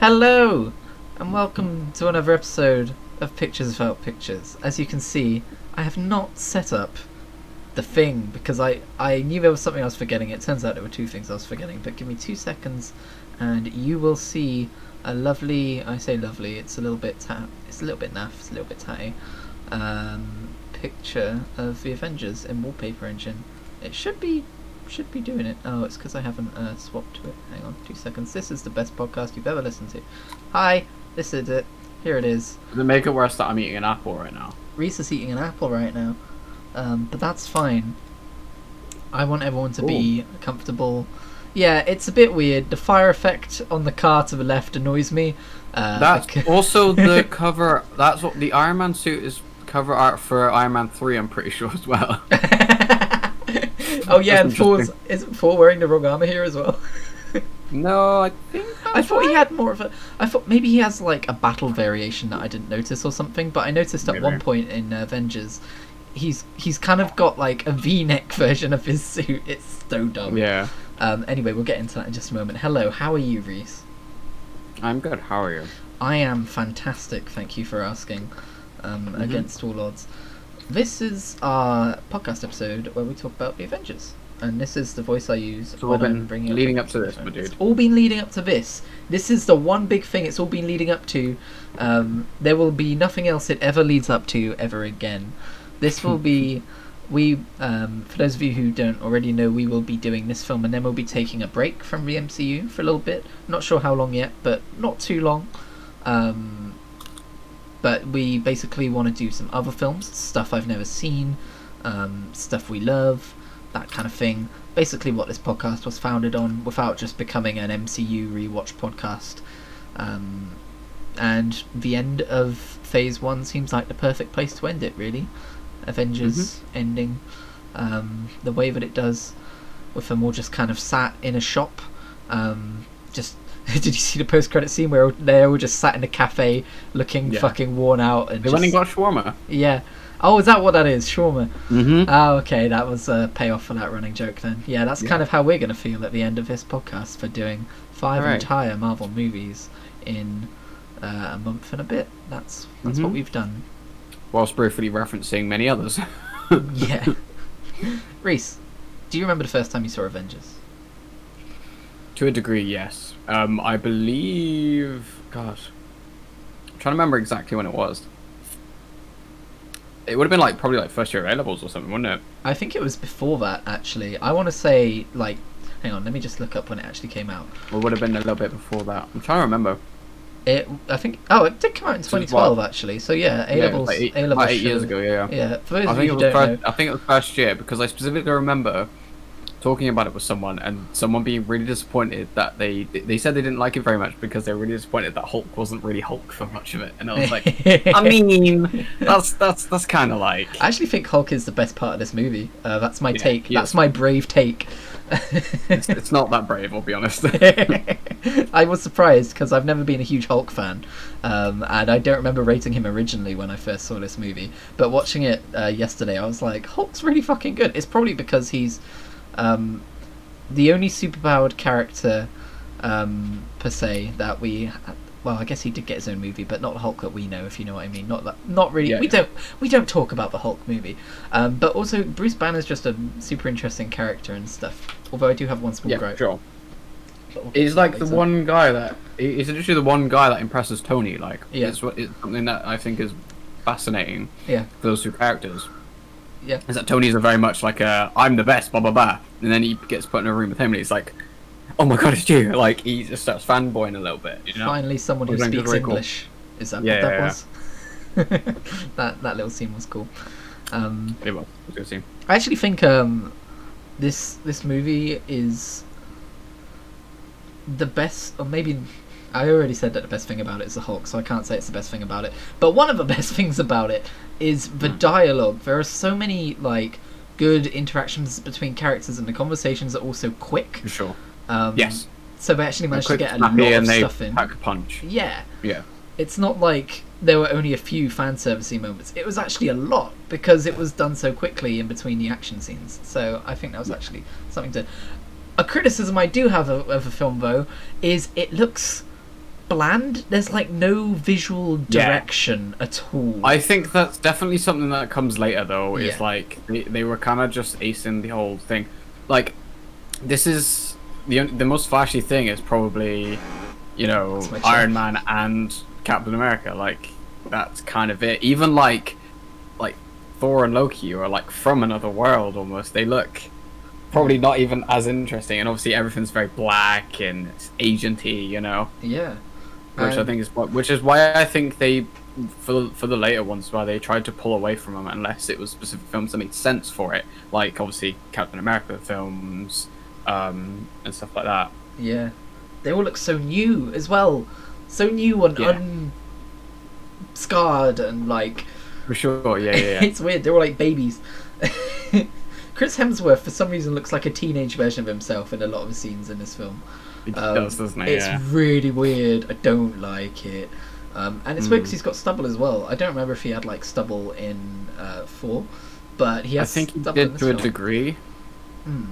Hello, and welcome to another episode of Pictures Without Pictures. As you can see, I have not set up the thing because I, I knew there was something I was forgetting. It turns out there were two things I was forgetting, but give me two seconds and you will see a lovely, I say lovely, it's a little bit ta- it's a little bit naff, it's a little bit tatty, um, picture of the Avengers in Wallpaper Engine. It should be should be doing it. Oh, it's because I haven't uh, swapped to it. Hang on, two seconds. This is the best podcast you've ever listened to. Hi, this is it. Here it is. Does it make it worse that I'm eating an apple right now? Reese is eating an apple right now, um, but that's fine. I want everyone to be comfortable. Yeah, it's a bit weird. The fire effect on the car to the left annoys me. Uh, That's also the cover. That's what the Iron Man suit is cover art for Iron Man three. I'm pretty sure as well. oh yeah, and That's Thor's isn't Thor wearing the wrong armor here as well? no, I think I thought he had more of a. I thought maybe he has like a battle variation that I didn't notice or something. But I noticed at one point in uh, Avengers, he's he's kind of got like a V-neck version of his suit. It's so dumb. Yeah, Um. Anyway, we'll get into that in just a moment. Hello, how are you, Reese? I'm good. How are you? I am fantastic. Thank you for asking. Um, Mhm. Against all odds. This is our podcast episode where we talk about the Avengers, and this is the voice I use. It's all been bringing leading a up to this, my dude. It's all been leading up to this. This is the one big thing. It's all been leading up to. Um, there will be nothing else it ever leads up to ever again. This will be. We, um, for those of you who don't already know, we will be doing this film, and then we'll be taking a break from the MCU for a little bit. Not sure how long yet, but not too long. Um, but we basically want to do some other films, stuff I've never seen, um, stuff we love, that kind of thing. Basically, what this podcast was founded on, without just becoming an MCU rewatch podcast. Um, and the end of Phase One seems like the perfect place to end it. Really, Avengers ending, um, the way that it does, with them all just kind of sat in a shop, um, just. Did you see the post-credit scene where they all just sat in a cafe, looking Yeah. fucking worn out and They went and got shawarma. yeah. Oh, is that what that is? Shawarma. Mm-hmm. Oh, okay. That was a payoff for that running joke then. Yeah, that's Yeah. kind of how we're going to feel at the end of this podcast for doing five Alright. entire Marvel movies in uh, a month and a bit. That's that's what Mhm. we've done. Whilst briefly referencing many others. Yeah. Reese, do you remember the first time you saw Avengers? To a degree, yes. Um, I believe. Gosh, I'm trying to remember exactly when it was. It would have been like probably like first year A levels or something, wouldn't it? I think it was before that actually. I want to say like, hang on, let me just look up when it actually came out. Or would have been a little bit before that. I'm trying to remember. It, I think, oh, it did come out in 2012 what? actually. So yeah, A Yeah, like eight, A levels, about eight years ago. Yeah. Yeah, for those I of think you it who was don't first. know, I think it was first year because I specifically remember talking about it with someone and someone being really disappointed that they they said they didn't like it very much because they were really disappointed that Hulk wasn't really Hulk for much of it, and I was like, I mean, that's that's that's kind of like I actually think Hulk is the best part of this movie. Uh, that's my Yeah, take. That's is. my brave take. it's, it's not that brave, I'll be honest. I was surprised because I've never been a huge Hulk fan, um, and I don't remember rating him originally when I first saw this movie. But watching it uh, yesterday, I was like, Hulk's really fucking good. It's probably because he's um, the only superpowered character um, per se that we. Well, I guess he did get his own movie, but not the Hulk that we know, if you know what I mean. Not that, not really. Yeah, we yeah. don't we don't talk about the Hulk movie, um, but also Bruce Banner's just a super interesting character and stuff. Although I do have one small yeah, gripe. sure. we'll He's like the later. one guy that he's literally the one guy that impresses Tony. Like, Yeah. it's it's something that I think is fascinating Yeah. those two characters. Yeah. is that Tony's a very much like I'm the best, blah blah blah, and then he gets put in a room with him and he's like, oh my god, it's you! Like he just starts fanboying a little bit, you know? Finally, someone who Which I think is speaks very cool. English. Is that Yeah, what that yeah, was? that that little scene was cool. Um, It was. It was a good scene. I actually think um, this this movie is the best, or maybe I already said that the best thing about it is the Hulk, so I can't say it's the best thing about it. But one of the best things about it is the Hmm. dialogue. There are so many like good interactions between characters, and the conversations are also quick. For sure. Um, yes. So they actually managed to get a lot of stuff in. pack a punch. Yeah, Yeah. it's not like there were only a few fan servicey moments. It was actually a lot because it was done so quickly in between the action scenes. So I think that was actually something to. A criticism I do have of, of the film though is it looks bland. There's like no visual Yeah. direction at all. I think that's definitely something that comes later, though. Is Yeah. like they, they were kind of just acing the whole thing. Like, this is the the most flashy thing is probably, you know, Iron. Man and Captain America. Like, that's kind of it. Even like, like Thor and Loki are like from another world almost. They look probably not even as interesting, and obviously everything's very black and it's agenty, you know yeah. Which I Um, think is what, which is why I think they for for the later ones why they tried to pull away from them unless it was specific films that made sense for it, like obviously Captain America films, um, and stuff like that. Yeah. They all look so new as well. So new and Yeah. unscarred and like For sure, yeah, yeah, yeah. it's weird. They're all like babies. Chris Hemsworth for some reason looks like a teenage version of himself in a lot of scenes in this film. It Um, does, doesn't it? It's Yeah. really weird. I don't like it. Um, and it's weird Mm. because he's got stubble as well. I don't remember if he had like stubble in uh, Thor, but he I has think he did to a degree. Hmm.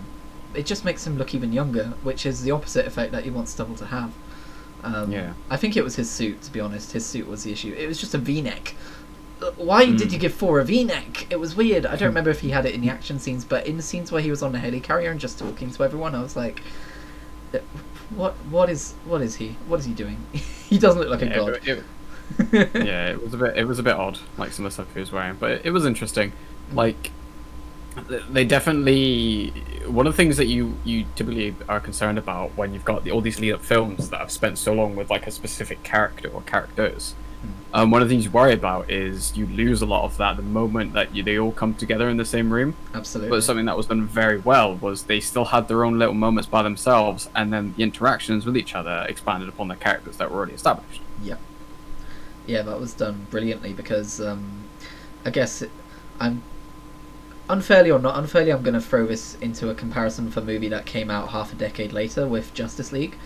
It just makes him look even younger, which is the opposite effect that he wants Stubble to have. Um, Yeah. I think it was his suit, to be honest. His suit was the issue. It was just a V-neck. Uh, Why did Mm. you give Thor a V-neck? It was weird. I don't remember if he had it in the action scenes, but in the scenes where he was on the helicarrier and just talking to everyone, I was like, uh, "What? What is? What is he? What is he doing? he doesn't look like a god." it- it- yeah, it was a bit. It was a bit odd, like some of the stuff he was wearing, but it, was interesting. Mm. Like, they definitely one of the things that you you typically are concerned about when you've got the, all these lead up films that have spent so long with like a specific character or characters. Um, one of the things you worry about is you lose a lot of that the moment that you, they all come together in the same room. Absolutely. But something that was done very well was they still had their own little moments by themselves, and then the interactions with each other expanded upon the characters that were already established. Yeah, yeah, that was done brilliantly because um, I guess it, I'm unfairly or not unfairly, I'm going to throw this into a comparison for a movie that came out half a decade later with Justice League.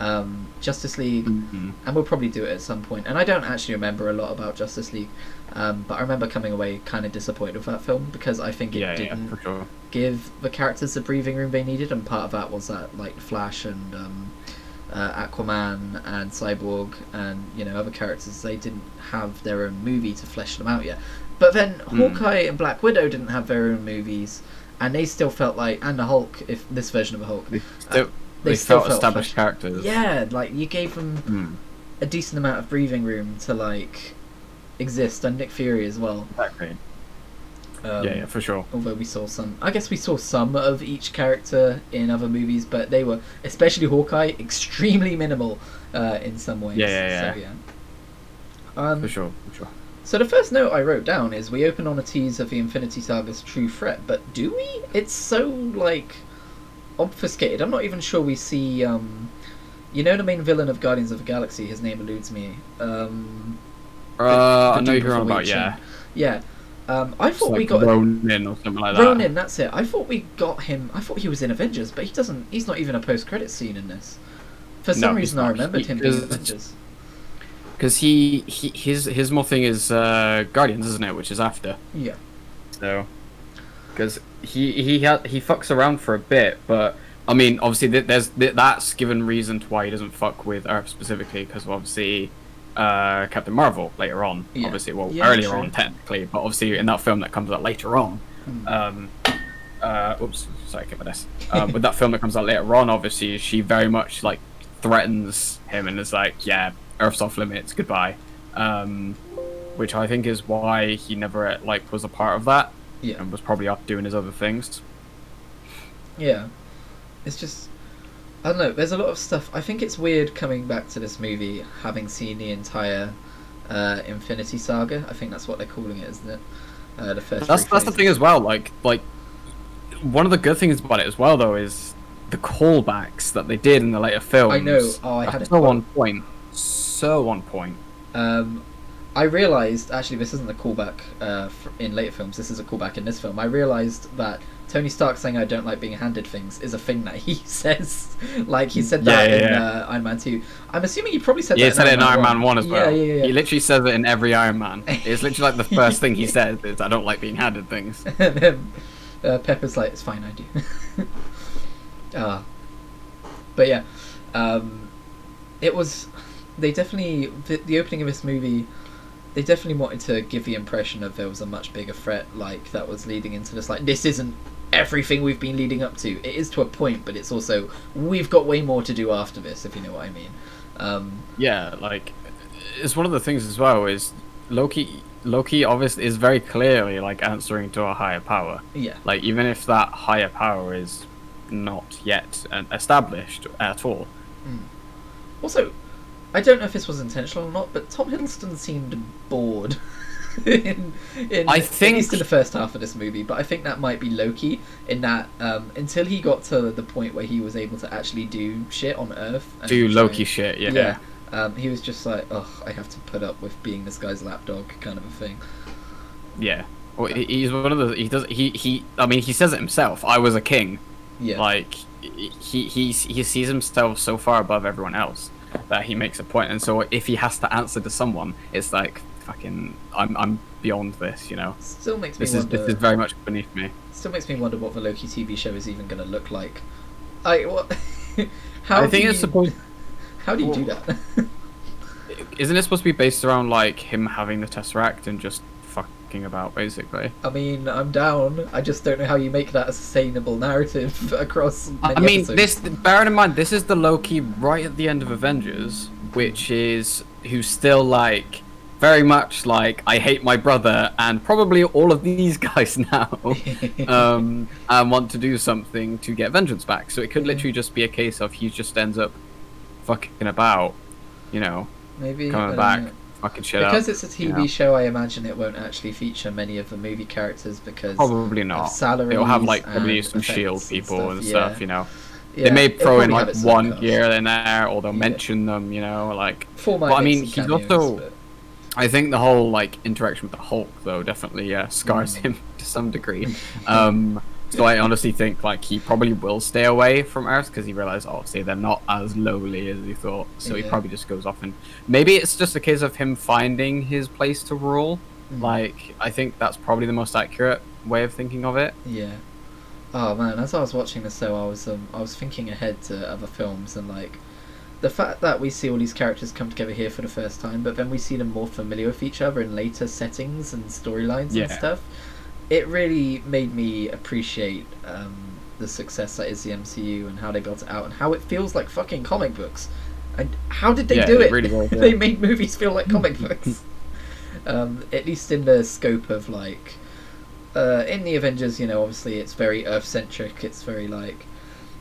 Um, Justice League, Mm-hmm. and we'll probably do it at some point. And I don't actually remember a lot about Justice League, um, but I remember coming away kind of disappointed with that film because I think it Yeah, yeah, didn't for sure. give the characters the breathing room they needed, and part of that was that like Flash and um, uh, Aquaman and Cyborg and you know other characters they didn't have their own movie to flesh them out yet. But then Hawkeye and Black Widow didn't have their own movies, and they still felt like and the Hulk, if this version of the Hulk, They, still, they they, felt felt established fresh. characters. yeah, like you gave them Mm, a decent amount of breathing room to like exist, and Nick Fury as well. exactly. Um, yeah, yeah, for sure. although we saw some i guess we saw some of each character in other movies but they were especially hawkeye extremely minimal uh, in some ways Yeah, yeah, so yeah um, For sure, for sure. so the first note i wrote down is we open on a tease of the infinity saga's true threat but do we it's so like obfuscated i'm not even sure we see um you know the main villain of guardians of the galaxy his name eludes me um Uh, the I know you're on about yeah. Yeah um, I thought we like got Ronan or something like that. Ronan, that's it. I thought we got him. I thought he was in Avengers, but he doesn't. He's not even a post-credit scene in this. For some No, reason, I remembered him being in Avengers. Because he, he his his more thing is uh, Guardians, isn't it? Which is after. Yeah, So, because he he ha- he fucks around for a bit, but I mean, obviously, th- there's th- that's given reason to why he doesn't fuck with Earth specifically, because obviously, uh, Captain Marvel later on, Yeah. obviously, well, Yeah, earlier true. on technically, but obviously in that film that comes out later on, Hmm. um, uh, oops, sorry, get my this. Um, with that film that comes out later on, obviously, she very much like threatens him and is like, yeah, Earth's off limits, goodbye. Um, which I think is why he never like was a part of that yeah, and was probably off doing his other things. yeah. It's just I don't know. There's a lot of stuff. I think it's weird coming back to this movie having seen the entire uh, Infinity Saga. I think that's what they're calling it, isn't it? Uh, the first. That's that's the thing as well. Like like one of the good things about it as well though is the callbacks that they did in the later films. I know. Oh, I had so on point. So on point. Um, I realised actually this isn't a callback uh, in later films. This is a callback in this film. I realised that Tony Stark saying "I don't like being handed things" is a thing that he says. like he said that yeah, in yeah. Uh, Iron Man Two. I'm assuming he probably said Yeah, he that said it in Iron Man One as well. Yeah, yeah, yeah. He literally says it in every Iron Man. It's literally like the first thing he says is I don't like being handed things. and then uh, Pepper's like, "It's fine, I do." Ah, but yeah, um, it was they definitely the, the opening of this movie. They definitely wanted to give the impression of there was a much bigger threat, like that was leading into this. Like this isn't everything we've been leading up to. It is to a point, but it's also we've got way more to do after this. If you know what I mean. Um, Yeah, like it's one of the things as well is Loki. Loki obviously is very clearly like answering to a higher power. yeah. Like even if that higher power is not yet uh, established at all. Also, I don't know if this was intentional or not, but Tom Hiddleston seemed bored. in, in, I at think- least in the first half of this movie, but I think that might be Loki in that um, until he got to the point where he was able to actually do shit on Earth. Do Loki shit, yeah. Yeah. Um, he was just like, oh, I have to put up with being this guy's lapdog, kind of a thing. Yeah. Well, he- he's one of the he does he he I mean he says it himself. I was a king. Yeah. Like he he he sees himself so far above everyone else that he makes a point. And so if he has to answer to someone, it's like fucking I'm I'm beyond this, you know. still makes me This is wonder. this is very much beneath me. Still makes me wonder what the Loki TV show is even going to look like. I what? how I think do it's you, supposed How do you do that? isn't it supposed to be based around like him having the Tesseract and just fucking about basically? I mean, I'm down. I just don't know how you make that a sustainable narrative across. Many I mean, episodes. this. Bearing in mind, this is the Loki right at the end of Avengers, which is who's still like very much like I hate my brother and probably all of these guys now, um, and want to do something to get vengeance back. So it could literally just be a case of he just ends up fucking about, you know, maybe coming back, know. Fucking shit Because up. it's a TV know. show, I imagine it won't actually feature many of the movie characters because Probably not. salaries It'll have like probably some shield people and yeah. stuff, you know. Yeah, they may throw in like one own year in there, or they'll Yeah. mention them, you know, like Four But I mean, he's cameos, also- but- I think the whole like interaction with the Hulk though definitely uh, scars Mm. him to some degree. Um, so I honestly think like he probably will stay away from Earth because he realized obviously they're not as lowly as he thought. So he probably just goes off and maybe it's just a case of him finding his place to rule. Mm. Like I think that's probably the most accurate way of thinking of it. Yeah. Oh man, as I was watching this, though, I was um, I was thinking ahead to other films and like the fact that we see all these characters come together here for the first time, but then we see them more familiar with each other in later settings and storylines and stuff. It really made me appreciate um, the success that is the MCU and how they built it out and how it feels like fucking comic books. And how did they Yeah, do it it? really was, they made movies feel like comic books. Um, at least in the scope of like uh, in the Avengers, you know, obviously it's very Earth centric. It's very like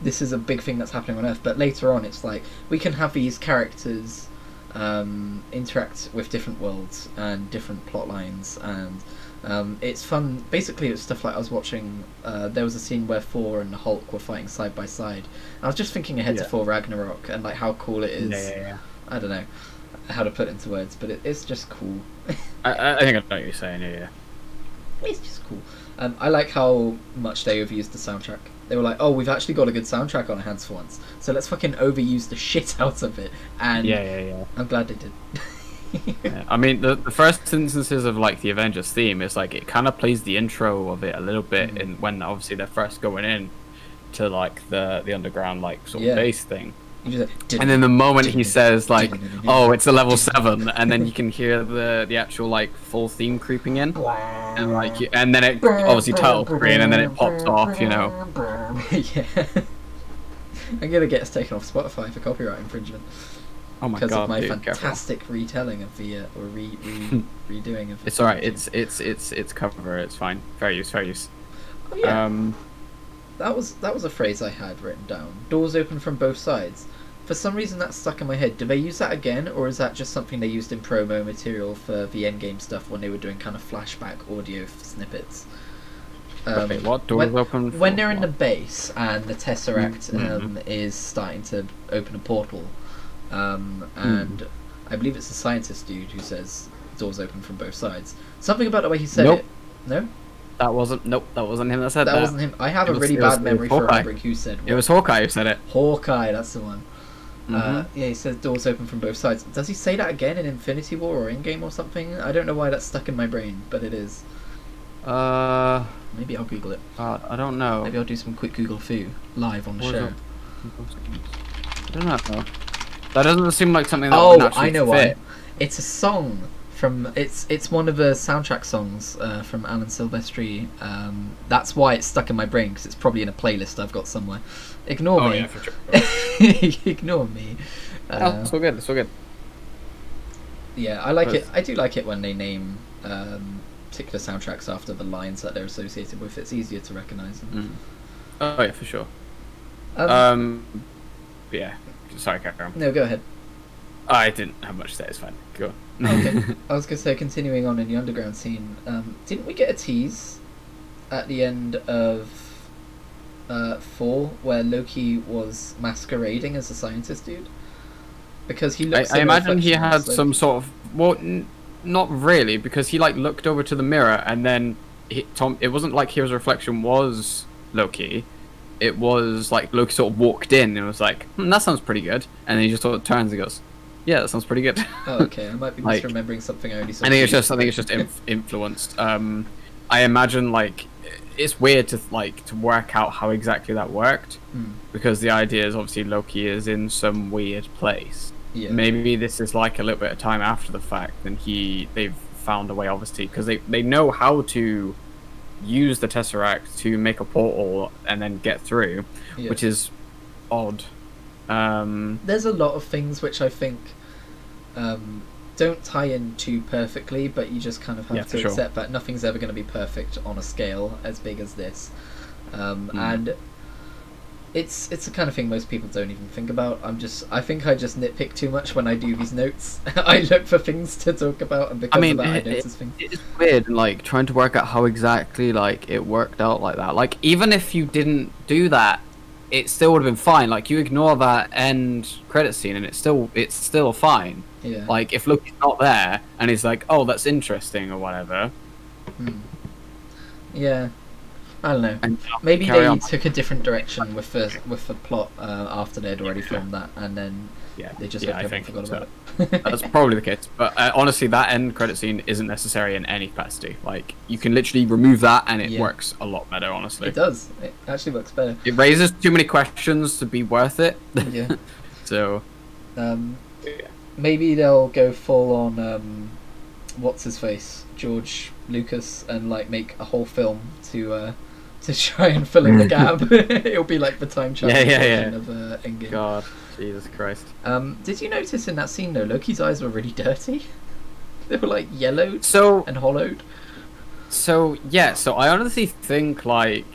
this is a big thing that's happening on Earth. But later on, it's like we can have these characters um, interact with different worlds and different plot lines, and um, it's fun. Basically, it's stuff like I was watching. Uh, there was a scene where Thor and Hulk were fighting side by side. I was just thinking ahead to Thor Ragnarok and like how cool it is. Yeah, yeah, yeah. I don't know how to put it into words, but it, it's just cool. I, I I think I know what you're saying. Yeah, yeah. It's just cool. Um, I like how much they overused the soundtrack. They were like, "Oh, we've actually got a good soundtrack on our hands for once, so let's fucking overuse the shit out of it." And Yeah, yeah, yeah. I'm glad they did. Yeah, I mean, the, the first instances of like the Avengers theme is like it kind of plays the intro of it a little bit, Mm. in when obviously they're first going in to like the the underground like sort of base thing, like, and then the moment he says like, "Oh, it's a level seven, and then you can hear the the actual like full theme creeping in, and like you- and then it obviously title screen, and then it pops off, you know. yeah. I'm gonna get us taken off Spotify for copyright infringement Oh my because of my dude, careful. fantastic retelling of the uh, or re, re redoing of. It's alright. It's it's it's it's cover. It's fine. Fair use. Fair use. oh, yeah. Um, That was that was a phrase I had written down. Doors open from both sides. For some reason that stuck in my head. Do they use that again, or is that just something they used in promo material for the endgame stuff when they were doing kind of flashback audio snippets? Um, wait, what doors when, open? when they're in the base and the tesseract Mhm. um, is starting to open a portal, um, Hmm. and I believe it's the scientist dude who says doors open from both sides. Something about the way he said Nope. it. No, That wasn't. Nope. That wasn't him that said that, that. wasn't him. I have It a was- really bad was memory for remembering who said what. It was Hawkeye who said it. Hawkeye, that's the one. Uh, Mhm. yeah, he says doors open from both sides. Does he say that again in Infinity War or Endgame or something? I don't know why that's stuck in my brain, but it is. Uh, Maybe I'll Google it. God, I don't know. Maybe I'll do some quick Google foo live on the show. I don't know. That doesn't seem like something that Oh, would naturally I know fit. why. It's a song from it's it's one of the soundtrack songs uh, from Alan Silvestri. Um, that's why it's stuck in my brain because it's probably in a playlist I've got somewhere. Ignore Oh me. yeah, for sure. Ignore me. oh, Uh, it's all good. It's all good. yeah, I like it. I do like it when they name um, particular soundtracks after the lines that they're associated with. It's easier to recognise them. Mm. Oh yeah, for sure. Um, Um, yeah. Sorry, carry no, go ahead. I didn't have much to say. It's fine. Go on. Okay. I was gonna say, continuing on in the underground scene, um, didn't we get a tease at the end of uh, Thor where Loki was masquerading as a scientist dude? Because he I, looks. I in imagine he had some sort of well, n- not really, because he like looked over to the mirror and then he, Tom. It wasn't like his reflection was Loki. It was like Loki sort of walked in and was like, hmm, "That sounds pretty good," and then he just sort of turns and goes, "Yeah, that sounds pretty good." Oh, okay. I might be Like- misremembering something I already saw. I think it's just I think it's just inf- influenced. Um, I imagine like it's weird to like to work out how exactly that worked Hmm, because the idea is obviously Loki is in some weird place. yeah. Maybe this is like a little bit of time after the fact, and he they've found a way obviously because they they know how to use the tesseract to make a portal and then get through, yeah. which is odd. Um, There's a lot of things which I think um, don't tie in too perfectly, but you just kind of have Yeah, to sure. accept that nothing's ever going to be perfect on a scale as big as this. Um, Mm. And it's it's the kind of thing most people don't even think about. I'm just I think I just nitpick too much when I do these notes. I look for things to talk about, and because I mean, of that, I it- notice things. it's weird, like trying to work out how exactly like it worked out like that. Like even if you didn't do that, it still would have been fine. Like you ignore that end credit scene, and it's still it's still fine. Yeah. Like if Loki's not there and he's like, "Oh, that's interesting" or whatever, Hmm. Yeah. I don't know. Maybe they on. took a different direction with the with the plot uh, after they'd already filmed that, and then yeah, they just yeah, hope I think forgot so. about it. That's probably the case. But uh, honestly, that end credit scene isn't necessary in any capacity. Like you can literally remove that, and it Yeah. works a lot better. Honestly, It does. It actually works better. it raises too many questions to be worth it. Yeah. so Um, Yeah. maybe they'll go full on. Um, what's his face, George Lucas, and like make a whole film to uh, to try and fill in the gap. It'll be like the time travel Yeah, yeah, version yeah. of uh, Endgame. God, Jesus Christ. Um, did you notice in that scene though, Loki's eyes were really dirty? they were like yellowed So and hollowed. So yeah, so I honestly think like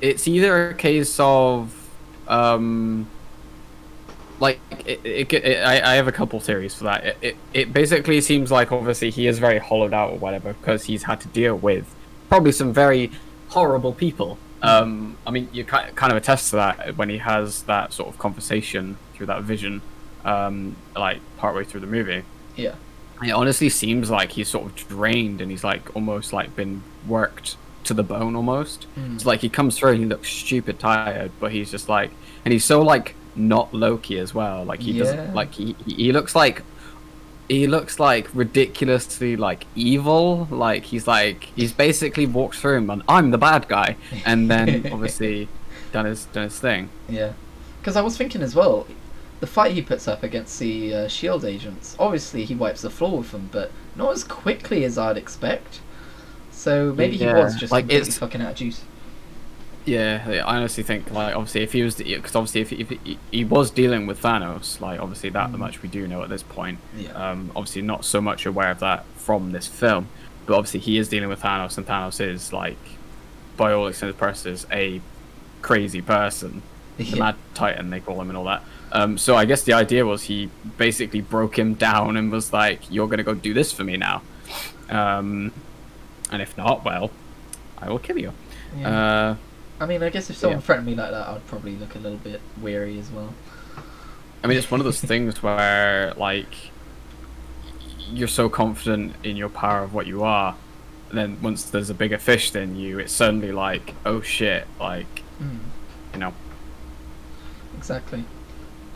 it's either a case of um like it, it, it, I, I have a couple theories for that. It, it it basically seems like obviously he is very hollowed out or whatever because he's had to deal with probably some very horrible people. Um, I mean, you kind of attest to that when he has that sort of conversation through that vision, um, like partway through the movie. Yeah. It honestly seems like he's sort of drained and he's like almost like been worked to the bone almost. Mm. It's like he comes through and he looks stupid tired, but he's just like, and he's so like not Loki as well. Like he Yeah. doesn't like he he he looks like he looks like ridiculously like evil. Like he's like he's basically walked through him and I'm the bad guy, and then obviously done his done his thing. Yeah, because I was thinking as well, the fight he puts up against the uh, Shield agents. Obviously, he wipes the floor with them, but not as quickly as I'd expect. So maybe he was just like, completely it's- fucking out of juice. Yeah, I honestly think like obviously if he was because obviously if, if he, he was dealing with Thanos, like obviously that Mm. much we do know at this point. Yeah. Um, obviously not so much aware of that from this film, but obviously he is dealing with Thanos, and Thanos is like, by all extended purposes, a crazy person, the Mad Titan they call him and all that. Um, so I guess the idea was he basically broke him down and was like, "You're gonna go do this for me now," um, and if not, well, I will kill you. Yeah. Uh, I mean, I guess if someone yeah. threatened me like that, I'd probably look a little bit weary as well. I mean, it's one of those things where, like, you're so confident in your power of what you are, and then once there's a bigger fish than you, it's suddenly like, oh shit, like, Mm, you know. exactly.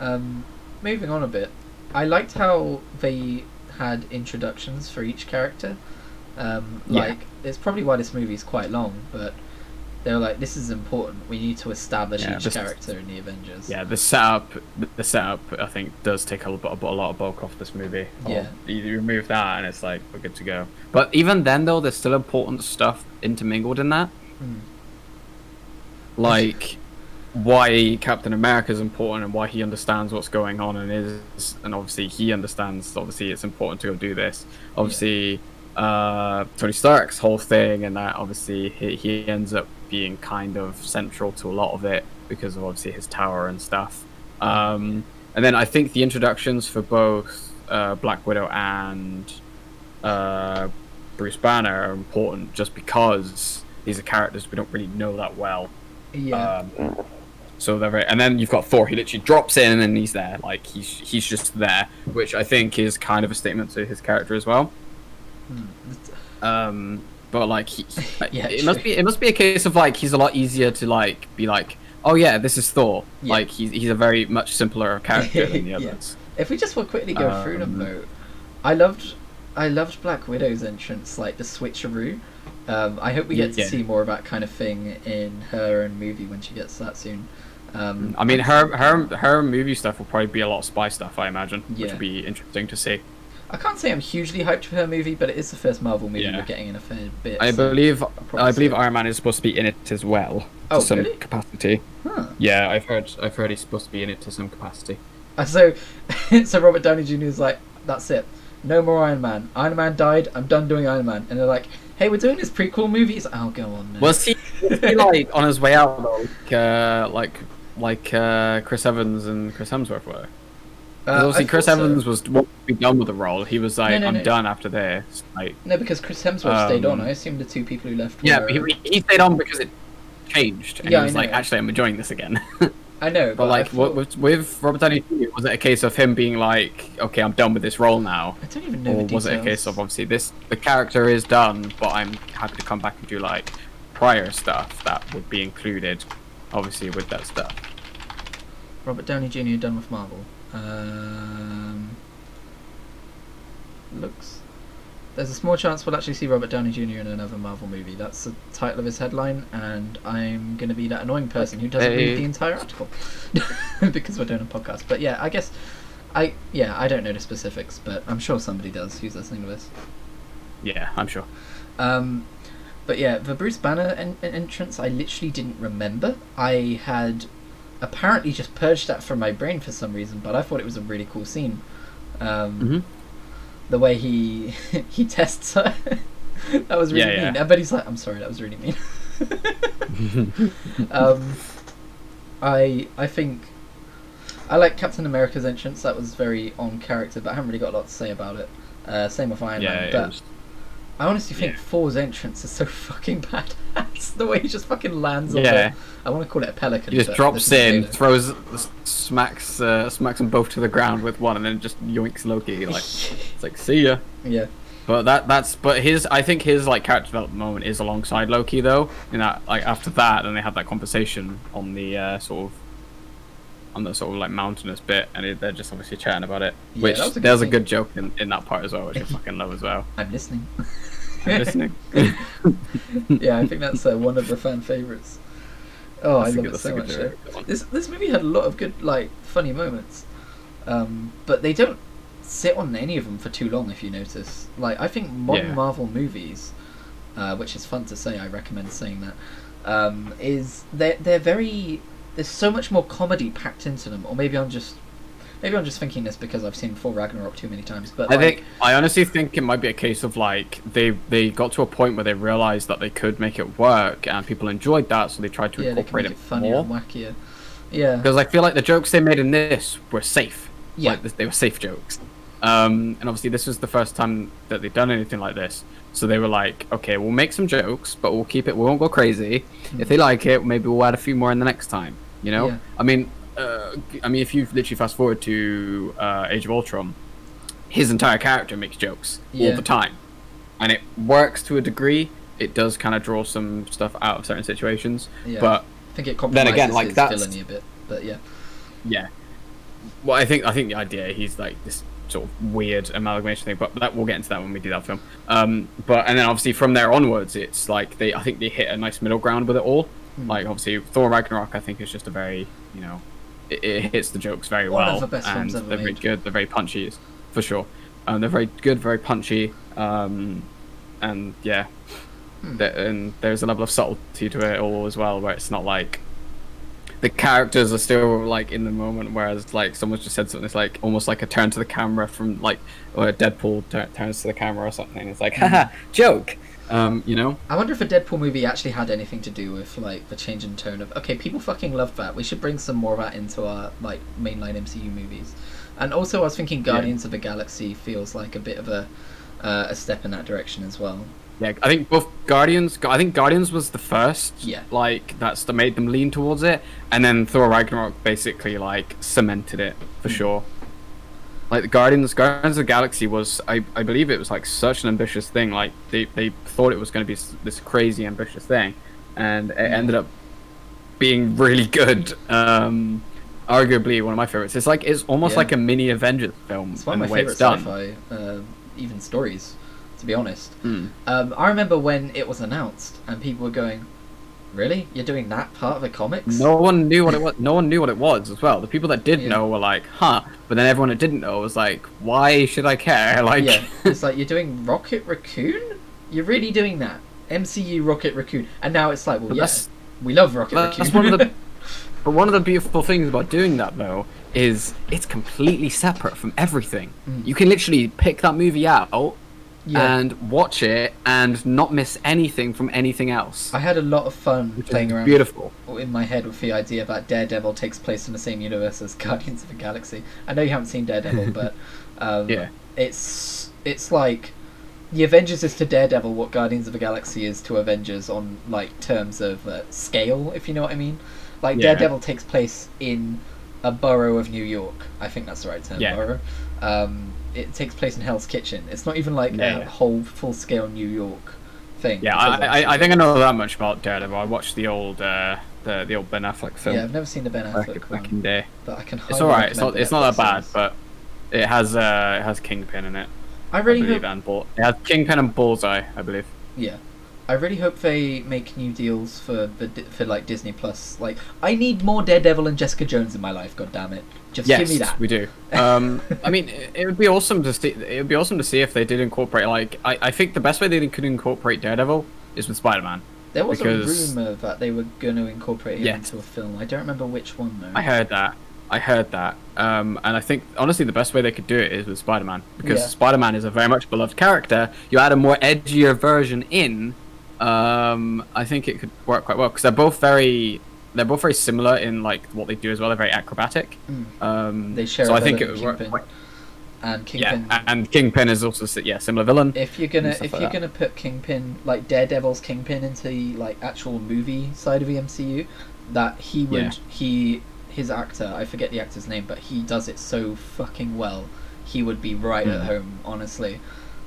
Um, moving on a bit, I liked how they had introductions for each character. Um, Yeah. like, it's probably why this movie is quite long, but they were like, "This is important. We need to establish Yeah, each this- character in the Avengers." Yeah, the setup, the setup, I think, does take a, lot- a lot of bulk off this movie. Yeah. you, you remove that, and it's like we're good to go. But even then, though, there's still important stuff intermingled in that, Mm. like why Captain America is important and why he understands what's going on and is, and obviously he understands. Obviously, it's important to go do this. Obviously, uh, Tony Stark's whole thing, and that obviously he, he ends up being kind of central to a lot of it because of obviously his tower and stuff. Um, and then I think the introductions for both uh, Black Widow and uh, Bruce Banner are important just because these are characters we don't really know that well. Yeah. Um, so they're very, and then you've got Thor. He literally drops in and he's there, like he's he's just there, which I think is kind of a statement to his character as well. Mm. Um, but like he, Yeah, it must be it must be a case of like he's a lot easier to like be like, oh yeah, this is Thor. Yeah. Like he's he's a very much simpler character than the Yeah. others. If we just will quickly go through them Um, though, I loved, I loved Black Widow's entrance, like the switcheroo. Um, I hope we get to Yeah. see more of that kind of thing in her own movie when she gets that soon. Um, I mean, her her her movie stuff will probably be a lot of spy stuff, I imagine, which would be interesting to see. I can't say I'm hugely hyped for her movie, but it is the first Marvel movie Yeah. we're getting in a fair bit. I so- believe probably I believe see. Iron Man is supposed to be in it as well Oh, to some really? capacity. Huh. Yeah, I've heard I've heard he's supposed to be in it to some capacity. Uh, So, so Robert Downey Jr. is like, that's it. No more Iron Man. Iron Man died. I'm done doing Iron Man. And they're like, hey, we're doing this prequel movie. He's like, oh, go on, man. Was he, was he like on his way out though, like uh, like like uh, Chris Evans and Chris Hemsworth were? Uh, obviously, Chris thought so. Evans was be done with the role. He was like, no, "I'm no. done after this." Like, No, because Chris Hemsworth stayed on. Um, I assume the two people who left. yeah, were... but he, he stayed on because it changed, and Yeah, he was like, "Actually, I'm enjoying this again." I know, but like, I what thought- with, with Robert Downey Jr., was it a case of him being like, "Okay, I'm done with this role now," I don't even know or was it a case of obviously this the character is done, but I'm happy to come back and do like prior stuff that would be included, obviously with that stuff. Robert Downey Jr. done with Marvel. Um, looks. There's a small chance we'll actually see Robert Downey Jr. in another Marvel movie. That's the title of his headline, and I'm going to be that annoying person who doesn't read the entire article because we're doing a podcast. But yeah, I guess I yeah I don't know the specifics, but I'm sure somebody does who's listening to this. Yeah, I'm sure. Um, but yeah, the Bruce Banner en- entrance, I literally didn't remember. I had apparently just purged that from my brain for some reason, but I thought it was a really cool scene. Um, hmm The way he he tests her, that was really Yeah, yeah. mean. I bet he's like, I'm sorry, that was really mean. um, I I think I like Captain America's entrance. That was very on character, but I haven't really got a lot to say about it. Uh, same with Iron yeah, Man. But was. I honestly think Yeah. Thor's entrance is so fucking badass. the way he just fucking lands on Yeah. the. I want to call it a pelican. He just drops in, throws, smacks, uh, smacks them both to the ground with one, and then just yoinks Loki. Like it's like, see ya. yeah. But that that's but his I think his like character development moment is alongside Loki though. In that like after that, then they had that conversation on the uh, sort of on the sort of like mountainous bit, and it, they're just obviously chatting about it. Yeah, which was a there's a good joke in, in that part as well, which I fucking love as well. I'm listening. I'm listening. yeah, I think that's uh, one of the fan favorites. Oh, I That's a love good- it so much. joke, though. that one. This this movie had a lot of good like funny moments, um, but they don't sit on any of them for too long. If you notice, like I think modern Yeah. Marvel movies, uh, which is fun to say, I recommend saying that, um, is they're they're very there's so much more comedy packed into them. Or maybe I'm just maybe I'm just thinking this because I've seen Thor Ragnarok too many times. But I like, think I honestly think it might be a case of like they they got to a point where they realized that they could make it work and people enjoyed that, so they tried to yeah, incorporate it it funnier more. and wackier. Yeah, Because I feel like the jokes they made in this were safe. Yeah. Like, they were safe jokes. Um, and obviously, this was the first time that they'd done anything like this. So they were like, okay, we'll make some jokes, but we'll keep it, we won't go crazy. If they like it, maybe we'll add a few more in the next time. You know? Yeah. I mean, uh, I mean, if you literally fast forward to uh, Age of Ultron, his entire character makes jokes Yeah. all the time. And it works to a degree. It does kind of draw some stuff out of certain situations. Yeah. But I think it Then again, like, his that's- villainy a bit, but yeah. Yeah. Well, I think I think the idea he's like this sort of weird amalgamation thing. But that we'll get into that when we do that film. Um, but and then obviously from there onwards, it's like they I think they hit a nice middle ground with it all. Hmm. Like obviously Thor Ragnarok, I think is just a very you know it, it hits the jokes very One well the best and they're very good. They're very punchy, for sure. Um, they're very good, very punchy. Um, and yeah, Hmm. And there's a level of subtlety to it all as well, where it's not like the characters are still like in the moment, whereas like someone's just said something. It's like almost like a turn to the camera from like or Deadpool tur- turns to the camera or something. It's like haha joke, um, you know. I wonder if a Deadpool movie actually had anything to do with like the change in tone of okay, people fucking love that. We should bring some more of that into our like mainline MCU movies. And also, I was thinking Guardians of the Galaxy feels like a bit of a uh, a step in that direction as well. Yeah, I think both Guardians. I think Guardians was the first. Yeah. Like that's that made them lean towards it, and then Thor Ragnarok basically like cemented it for sure. Like the Guardians, Guardians of the Galaxy was, I, I believe it was like such an ambitious thing. Like they, they thought it was going to be this crazy ambitious thing, and it ended up being really good. Um, arguably one of my favorites. It's like it's almost Yeah. like a mini Avengers film It's one of my favorite sci-fi, uh, even stories, to be honest. Mm. Um, I remember when it was announced and people were going, "Really? You're doing that part of the comics?" No one knew what it was. No one knew what it was as well. The people that did Yeah. know were like, "Huh," but then everyone that didn't know was like, "Why should I care?" Like, yeah, it's like you're doing Rocket Raccoon. You're really doing that MCU Rocket Raccoon, and now it's like, well, But yeah, we love Rocket that's Raccoon. one of the- but one of the beautiful things about doing that though is it's completely separate from everything. Mm. You can literally pick that movie out yeah. and watch it and not miss anything from anything else. I had a lot of fun playing around Beautiful. in my head with the idea that Daredevil takes place in the same universe as Guardians of the Galaxy. I know you haven't seen Daredevil, but um, Yeah. it's it's like the Avengers is to Daredevil what Guardians of the Galaxy is to Avengers on like terms of uh, scale, if you know what I mean. Like Yeah. Daredevil takes place in a borough of New York. I think that's the right term. Yeah. Borough. Um, it takes place in Hell's Kitchen. It's not even like Yeah, a yeah. whole full scale New York thing. Yeah, I, I, I think I know that much about Daredevil. I watched the old uh, the the old Ben Affleck film Yeah, I've never seen the Ben Affleck back one. in the day. But I can. It's alright. It's not. It's not that bad, but it has uh, it has Kingpin in it. I I really believe, hope. and Bull. It has Kingpin and Bullseye, I believe. Yeah, I really hope they make new deals for the for like Disney Plus. Like, I need more Daredevil and Jessica Jones in my life. God damn it! Just yes, give me that. we do. Um, I mean, it, would be awesome to see. It would be awesome to see if they did incorporate. Like, I, I think the best way they could incorporate Daredevil is with Spider-Man. There was because- a rumor that they were going to incorporate him Yeah. into a film. I don't remember which one though. I heard that. I heard that. Um, and I think honestly the best way they could do it is with Spider-Man because Yeah. Spider-Man is a very much beloved character. You add a more edgier version in, um, I think it could work quite well because they're both very they're both very similar in like what they do as well. They're very acrobatic. Mm. Um, They share so a I think it would work. Kingpin. Quite, and Kingpin. a- and Kingpin is also yeah similar villain. if you're gonna if like you're that. gonna put Kingpin like Daredevil's Kingpin into the like actual movie side of the MCU, that he would Yeah. he his actor I forget the actor's name, but he does it so fucking well. He would be right at Mm. home, honestly.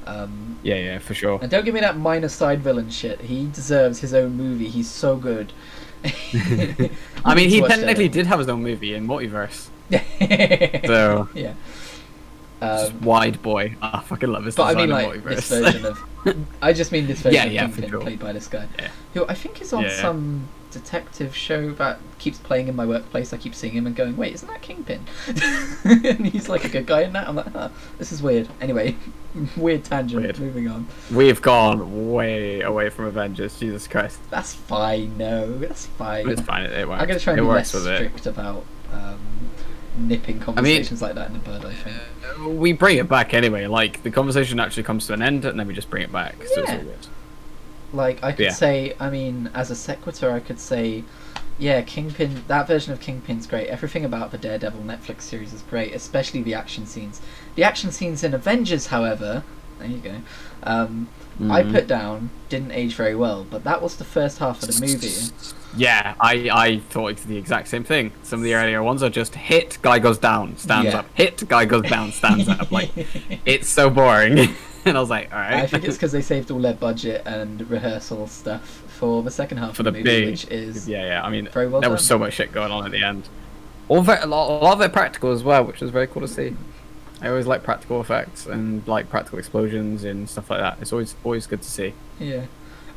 Um, Yeah, yeah, for sure. and don't give me that minor side villain shit. He deserves his own movie. He's so good. I mean, he technically did have his own movie in Multiverse. yeah. So yeah. Um, wide boy. I fucking love his but I mean, like this version of. I just mean this version Yeah, of yeah, for Kingpin sure. played by this guy, Yeah. who I think is on yeah. some detective show that keeps playing in my workplace. I keep seeing him and going, "Wait, isn't that Kingpin?" and he's like a good guy in that. I'm like, huh, this is weird. Anyway, weird tangent. Weird. Moving on. We've gone way away from Avengers. Jesus Christ. That's fine. No, that's fine. It's fine. It, it works. I'm gonna try and it be less with it. strict about um, nipping conversations like that in the bud. I think. Uh, We bring it back anyway. Like the conversation actually comes to an end, and then we just bring it back. So it's Yeah. all good. Like I could Yeah. say, I mean, as a sequitur, I could say, yeah, Kingpin. That version of Kingpin's great. Everything about the Daredevil Netflix series is great, especially the action scenes. The action scenes in Avengers, however, there you go. Um, I Mhm. put down didn't age very well, but that was the first half of the movie. Yeah, I, I thought it's the exact same thing. Some of the earlier ones are just hit, guy goes down, stands Yeah. up. Hit, guy goes down, stands up. Like it's so boring. and I was like, all right. I think it's because they saved all their budget and rehearsal stuff for the second half for of the the movie, big. which is yeah, yeah. I mean, very well there was so much shit going on at the end. All very, a lot, a lot of it practical as well, which was very cool to see. I always like practical effects and like practical explosions and stuff like that. It's always always good to see. Yeah.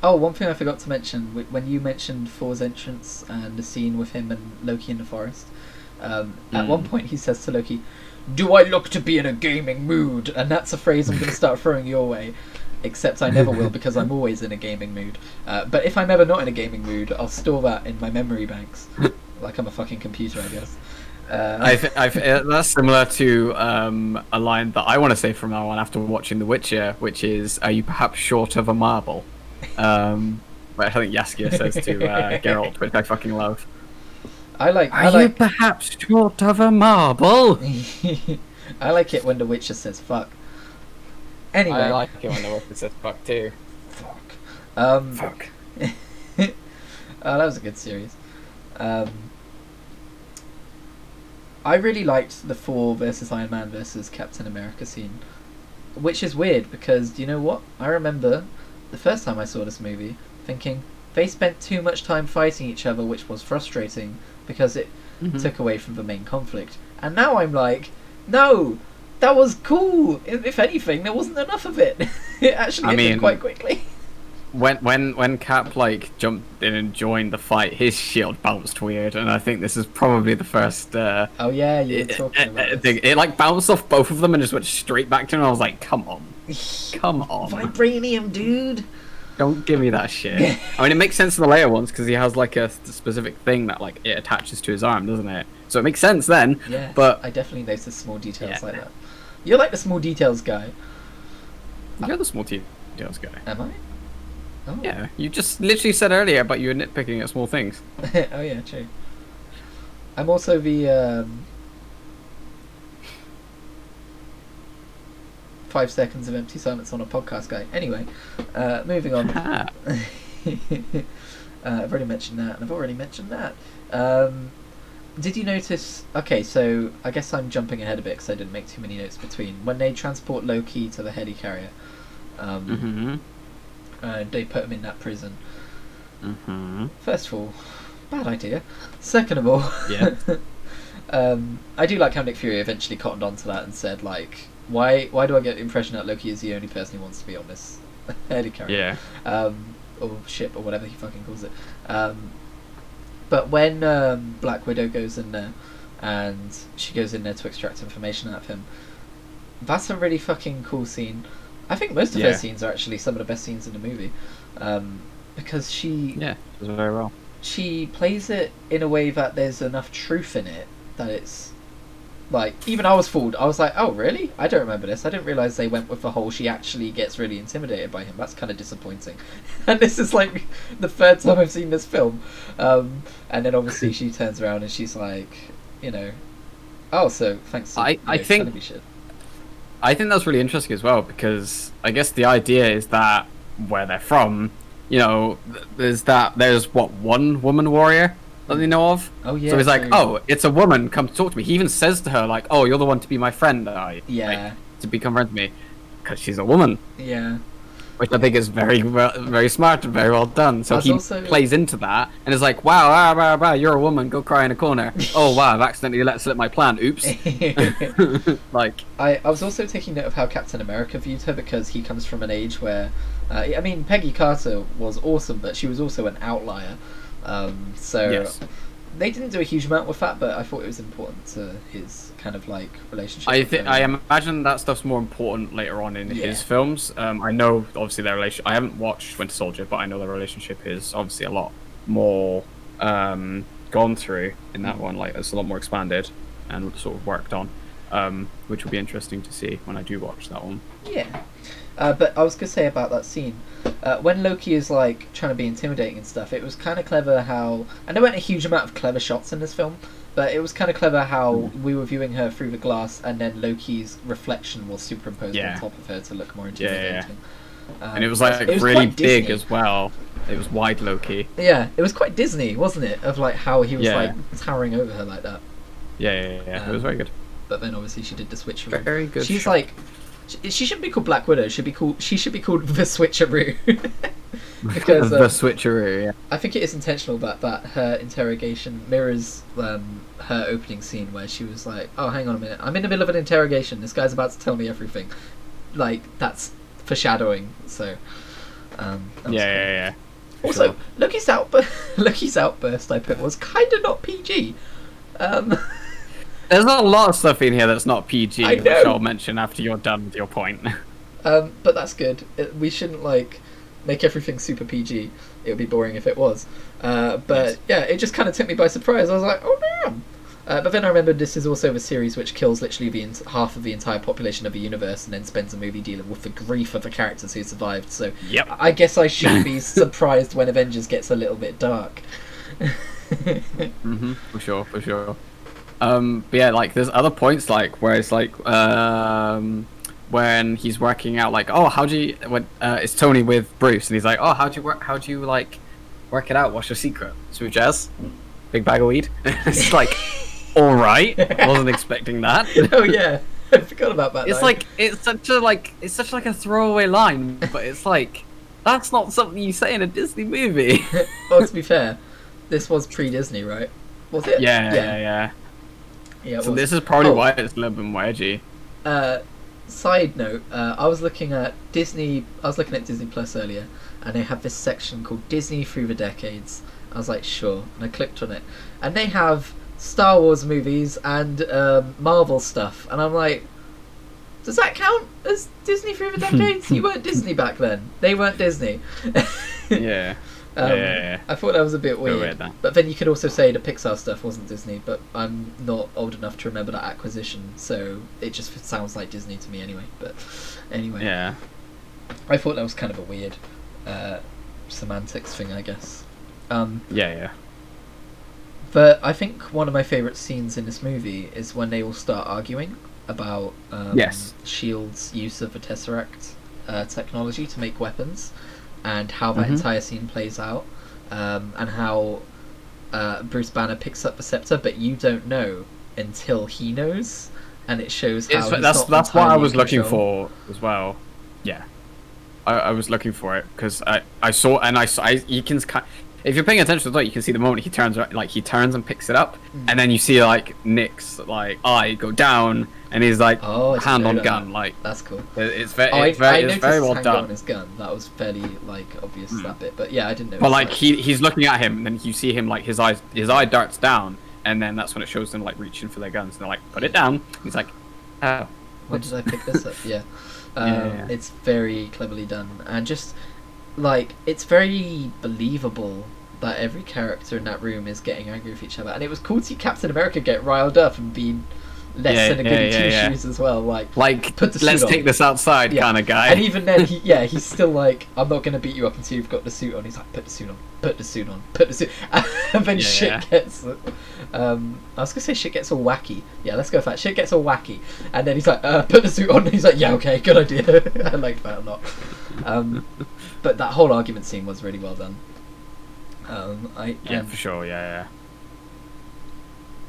Oh, one thing I forgot to mention when you mentioned Thor's entrance and the scene with him and Loki in the forest. Um, At Mm. one point, he says to Loki, "Do I look to be in a gaming mood?" And that's a phrase I'm going to start throwing your way. Except I never will because I'm always in a gaming mood. Uh, but if I'm ever not in a gaming mood, I'll store that in my memory banks, like I'm a fucking computer, I guess. Uh, I th- I th- uh, that's similar to um, a line that I want to say from now on after watching The Witcher, which is, "Are you perhaps short of a marble?" Um, I think Jaskier says to uh, Geralt, which I fucking love. I like. I like. perhaps short of a marble? I like it when the Witcher says "fuck." Anyway, I like it when the Witcher says "fuck" too. fuck. Um, Fuck. oh, that was a good series. Um, I really liked the Thor versus Iron Man versus Captain America scene, which is weird because you know what? I remember the first time I saw this movie thinking they spent too much time fighting each other, which was frustrating because it Mhm. took away from the main conflict. And now I'm like, no, that was cool. If if anything, there wasn't enough of it. it actually I ended mean- quite quickly. when when when Cap like jumped in and joined the fight, his shield bounced weird, and I think this is probably the first. Uh, Oh yeah, you were it, talking about it- it- it, like bounced off both of them and just went straight back to him. I was like, "Come on, come on, Vibranium, dude. Don't give me that shit." I mean, it makes sense in the later ones because he has like a specific thing that like it attaches to his arm, doesn't it? So it makes sense then. Yeah, But I definitely noticed small details Yeah. like that. You're like the small details guy, you're the small details guy. am I? Oh. Yeah, you just literally said earlier about you were nitpicking at small things. oh yeah, true. I'm also the um, five seconds of empty silence on a podcast guy. Anyway, uh, moving on. Uh, I've already mentioned that, and I've already mentioned that. Um, did you notice? Okay, so I guess I'm jumping ahead a bit because I didn't make too many notes between when they transport Loki to the helicarrier. Um, mm-hmm. uh, they put him in that prison. Mm-hmm. First of all, bad idea. Second of all, Yeah. um, I do like how Nick Fury eventually cottoned onto that and said, like, why why do I get the impression that Loki is the only person who wants to be on this helicarrier? Yeah. um, or ship or whatever he fucking calls it. Um, but when um, Black Widow goes in there and she goes in there to extract information out of him, that's a really fucking cool scene. I think most of her scenes are actually some of the best scenes in the movie um, because she Yeah. Does very well. she plays it in a way that there's enough truth in it that it's like even I was fooled. I was like, oh really? I don't remember this. I didn't realize they went with the whole she actually gets really intimidated by him. That's kind of disappointing. and this is like the third time I've seen this film. Um, and then obviously she turns around and she's like, you know, oh so thanks. To, I- I know, think-. I think that's really interesting as well because I guess the idea is that where they're from, you know, there's that there's what one woman warrior that they know of. Oh yeah. so he's like, true. oh, it's a woman. Come talk to me. He even says to her like, oh, you're the one to be my friend. I Yeah. like, to become friends with me because she's a woman, yeah. which I think is very well, very smart and very well done. So That's he also- plays into that and is like, wow, wow, wow, wow, you're a woman. Go cry in a corner. oh wow, I've accidentally let slip my plan. Oops. like I, I was also taking note of how Captain America viewed her because he comes from an age where, uh, I mean, Peggy Carter was awesome, but she was also an outlier. Um, so yes. they didn't do a huge amount with that, but I thought it was important to his kind of like relationship. I think. I imagine that stuff's more important later on in Yeah. his films. Um, I know obviously their relation. I haven't watched Winter Soldier, but I know their relationship is obviously a lot more um, gone through in that one. Like it's a lot more expanded and sort of worked on, um, which will be interesting to see when I do watch that one. Yeah. Uh, but I was gonna say about that scene, uh, when Loki is like trying to be intimidating and stuff, it was kind of clever how, and there weren't a huge amount of clever shots in this film, but it was kind of clever how we were viewing her through the glass, and then Loki's reflection was superimposed Yeah. on top of her to look more Yeah, yeah, yeah. intimidating. Um, and it was like it was really big Disney. as well. It was wide Loki. Yeah, it was quite Disney, wasn't it? Of like how he was like towering over her like that. Yeah, yeah, yeah. yeah. it was Um, very good. But then obviously she did the switcheroo. Very good. She's shot. like, she, she shouldn't be called Black Widow. Should be called. She should be called the Switcheroo. because the um, switcheroo. Yeah. I think it is intentional that that her interrogation mirrors um, her opening scene where she was like, "Oh, hang on a minute, I'm in the middle of an interrogation. This guy's about to tell me everything." Like that's foreshadowing. So, um, that Yeah, yeah, yeah. Also, Sure. Loki's outburst, Loki's outburst I put was kind of not PG. Um, There's not a lot of stuff in here that's not PG, I which. I'll mention after you're done with your point. um, but that's good. It, we shouldn't like make everything super PG. It would be boring if it was. Uh, but yeah, it just kind of took me by surprise. I was like, oh damn. Uh, but then I remembered this is also a series which kills literally the ent- half of the entire population of the universe, and then spends a movie dealing with the grief of the characters who survived. So Yep. I guess I should be surprised when Avengers gets a little bit dark. hmm for sure, for sure. Um, but yeah, like there's other points like where it's like um, when he's working out like, oh, how do you when uh, it's Tony with Bruce and he's like, oh, how do you work? How do you like work it out? What's your secret? Smooth jazz, big bag of weed. it's like, all right, wasn't expecting that. oh yeah, I forgot about that. It's line. like it's such a like it's such like a throwaway line, but it's like that's not something you say in a Disney movie. well, to be fair, this was pre-Disney, right? Was it? yeah, yeah, yeah. yeah. Yeah So was. this is probably Oh. why it's a little bit more edgy. Uh, side note: uh, I was looking at Disney. I was looking at Disney Plus earlier, and they have this section called Disney Through the Decades. I was like, sure, and I clicked on it, and they have Star Wars movies and um, Marvel stuff, and I'm like. Does that count as Disney through the decades? you weren't Disney back then. They weren't Disney. Yeah. Um, Yeah, yeah, yeah. I thought that was a bit weird. weird, but then you could also say the Pixar stuff wasn't Disney, but I'm not old enough to remember that acquisition, so it just sounds like Disney to me anyway. But anyway, Yeah. I thought that was kind of a weird uh, semantics thing, I guess. Um, Yeah, yeah. but I think one of my favourite scenes in this movie is when they all start arguing about um, Yes. Shield's use of the Tesseract uh, technology to make weapons, and how that Mhm. entire scene plays out, um, and how uh, Bruce Banner picks up the scepter, but you don't know until he knows, and it shows how It's, he's that's not that's what I was looking for as well. Yeah. I, I was looking for it because I, I saw and I saw I, you can if you're paying attention to the you can see the moment he turns ar- like he turns and picks it up Mm. and then you see like Nick's like eye go down and he's like Oh, hand on gun on. like That's cool. it's very Oh, it's very, I it's very well handgun done. on his gun. That was fairly like obvious Hmm. that bit, but yeah, I didn't know. But like he he's looking at him, and then you see him like his eyes his eye darts down, and then that's when it shows them like reaching for their guns, and they're like, "Put it down." He's like, "Oh." When did I pick this up? Yeah. Um, Yeah, yeah. It's very cleverly done. And just, like, it's very believable that every character in that room is getting angry with each other. And it was cool to see Captain America get riled up and be less Yeah, than a goody yeah, two yeah. shoes as well. Like, Like, Put the let's suit on. take this outside kind of guy. and even then, he, yeah, he's still like, I'm not going to beat you up until you've got the suit on. He's like, put the suit on, put the suit on, put the suit. and then shit gets. Um, I was gonna say shit gets all wacky. Yeah, let's go with that. Shit gets all wacky, and then he's like, uh, "Put the suit on." And he's like, "Yeah, okay, good idea." I liked that a lot. Um, but that whole argument scene was really well done. Um, I yeah, for sure. Yeah, yeah.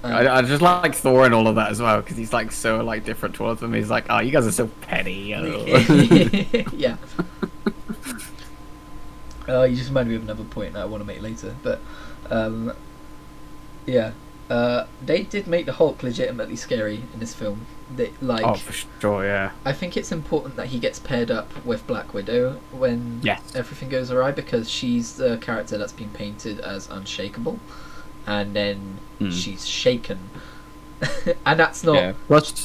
I, I just like Thor and all of that as well because he's like so like different towards them. He's like, "Oh, you guys are so petty." oh." yeah. Uh, you just reminded me of another point that I want to make later, but um, yeah, uh, they did make the Hulk legitimately scary in this film. They like, oh, for sure. Yeah. I think it's important that he gets paired up with Black Widow when Yes. everything goes awry because she's the character that's been painted as unshakable, and then Mm. she's shaken, and that's not yeah.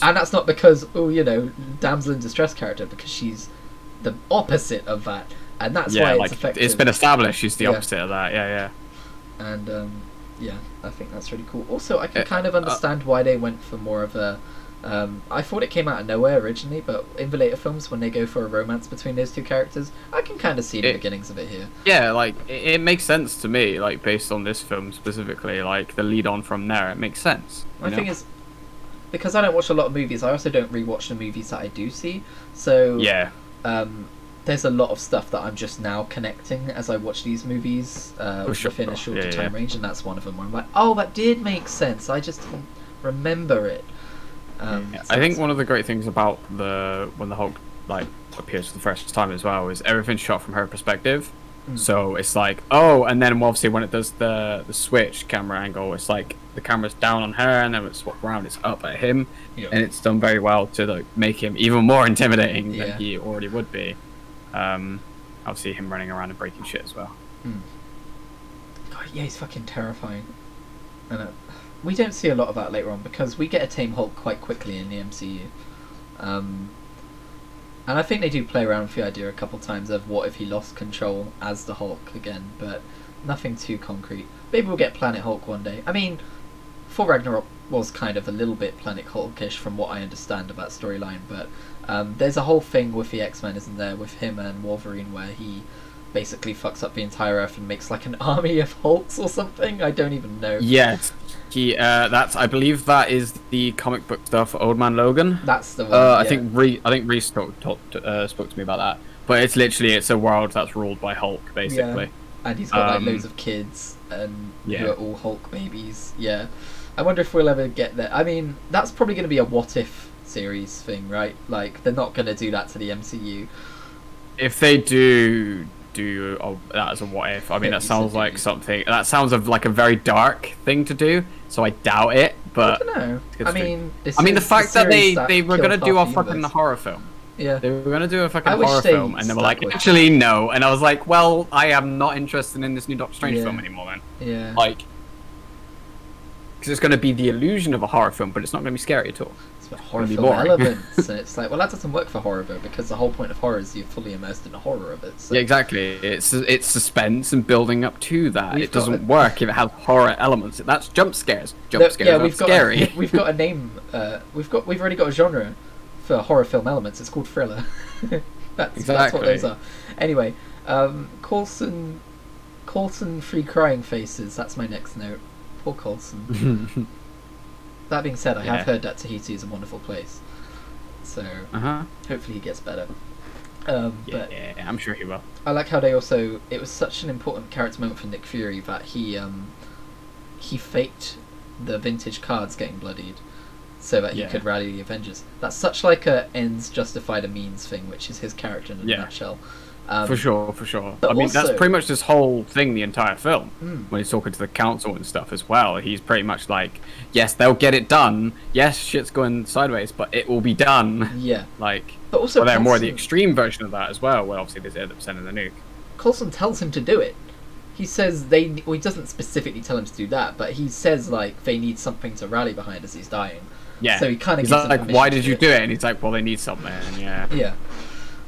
And that's not because oh you know damsel in distress character because she's the opposite of that and that's yeah, why it's like effective it's been established. She's the Yeah. opposite of that. Yeah, yeah. and um, yeah i think that's really cool also i can Uh, kind of uh, understand why they went for more of a um, I thought it came out of nowhere originally, but in the later films, when they go for a romance between those two characters, I can kind of see the It- beginnings of it here. Yeah, like it, it makes sense to me. Like based on this film specifically, like the lead on from there, it makes sense. My you thing is, because I don't watch a lot of movies, I also don't rewatch the movies that I do see. So yeah, um, there's a lot of stuff that I'm just now connecting as I watch these movies uh, For sure. within a shorter Yeah, time yeah. range, and that's one of them where I'm like, oh, that did make sense. I just remember it. Um, Yeah, I think one of the great things about the when the Hulk like appears for the first time as well is everything's shot from her perspective, So it's like, oh, and then obviously when it does the the switch camera angle, it's like the camera's down on her, and then when it swap around, it's up at him, Yeah. and it's done very well to like make him even more intimidating Yeah. than he already would be. Um, obviously him running around and breaking shit as well. God, yeah, he's fucking terrifying. And uh, we don't see a lot of that later on because we get a tame Hulk quite quickly in the MCU. Um, and I think they do play around with the idea a couple times of what if he lost control as the Hulk again, but nothing too concrete. Maybe we'll get Planet Hulk one day. I mean, Thor Ragnarok was kind of a little bit Planet Hulkish from what I understand of that storyline, but um, there's a whole thing with the X Men, isn't there, with him and Wolverine, where he basically fucks up the entire Earth and makes like an army of Hulks or something. I don't even know. Yes, he. Uh, that's I believe that is the comic book stuff for Old Man Logan. That's the one. Uh, I yeah. think Re- I think Reese spoke, talked, uh, spoke to me about that. But it's literally it's a world that's ruled by Hulk, basically. and he's got um, like loads of kids and yeah. who are all Hulk babies. Yeah, I wonder if we'll ever get there. I mean, that's probably going to be a what if series thing, right? Like they're not going to do that to the MCU. If they do do oh, that as a what if, I mean that sounds like something that sounds of like a very dark thing to do. So I doubt it. But I don't know. I mean, I mean the fact that they they were gonna do a fucking universe. horror film. Yeah, They were gonna do a fucking horror film, and they were like, with- actually no. And I was like, well, I am not interested in this new Doctor Strange Yeah. film anymore. Then, yeah. like, because it's gonna be the illusion of a horror film, but it's not gonna be scary at all. It's horror film boring. elements, and it's like, well, that doesn't work for horror though, because the whole point of horror is you're fully immersed in the horror of it. So. Yeah, exactly. It's it's suspense and building up to that. We've it doesn't a- work if it has horror elements. That's jump scares. Jump No, scares yeah, we've got scary. A, we've got a name. Uh, we've got we've already got a genre for horror film elements. It's called thriller. that's that's what those Exactly. are. Anyway, um, Coulson, Coulson free crying faces. That's my next note. Poor Coulson. That being said, I Yeah. have heard that Tahiti is a wonderful place, so uh huh. hopefully he gets better. Um, Yeah, but I'm sure he will. I like how they also. It was such an important character moment for Nick Fury that he um, he faked the vintage cards getting bloodied, so that he Yeah. could rally the Avengers. That's such like a ends justify the means thing, which is his character in a Yeah. nutshell. Um, for sure, for sure. I mean, that's pretty much this whole thing, the entire film. Mm. When he's talking to the council and stuff as well, he's pretty much like, yes, they'll get it done. Yes, shit's going sideways, but it will be done. Yeah, Like, but also well, they're more the extreme version of that as well, where obviously end up sending the nuke. Coulson tells him to do it. He says they. Well, he doesn't specifically tell him to do that, but he says like they need something to rally behind as he's dying. Yeah. So he kind of He's them like, why did do you it. do it? And he's like, well, they need something. Yeah. Yeah.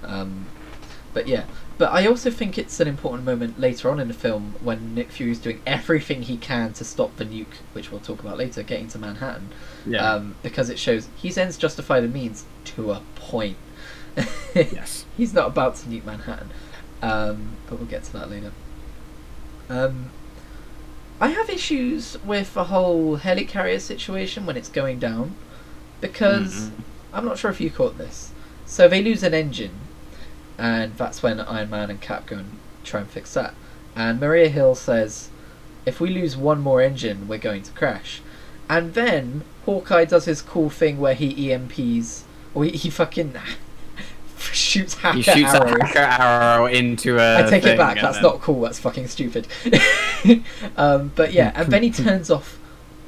Um, but yeah. But I also think it's an important moment later on in the film when Nick Fury is doing everything he can to stop the nuke, which we'll talk about later, getting to Manhattan. Yeah. Um, because it shows his ends justify the means to a point. yes. He's not about to nuke Manhattan. Um, but we'll get to that later. Um, I have issues with the whole helicarrier situation when it's going down because Mhm. I'm not sure if you caught this. So they lose an engine, and that's when Iron Man and Cap go and try and fix that. And Maria Hill says, "If we lose one more engine, we're going to crash." And then Hawkeye does his cool thing where he EMPs, or he, he fucking shoots hacker He shoots arrows. a hacker arrow into a. I take it back. That's then- not cool. That's fucking stupid. um, but yeah, and then he turns off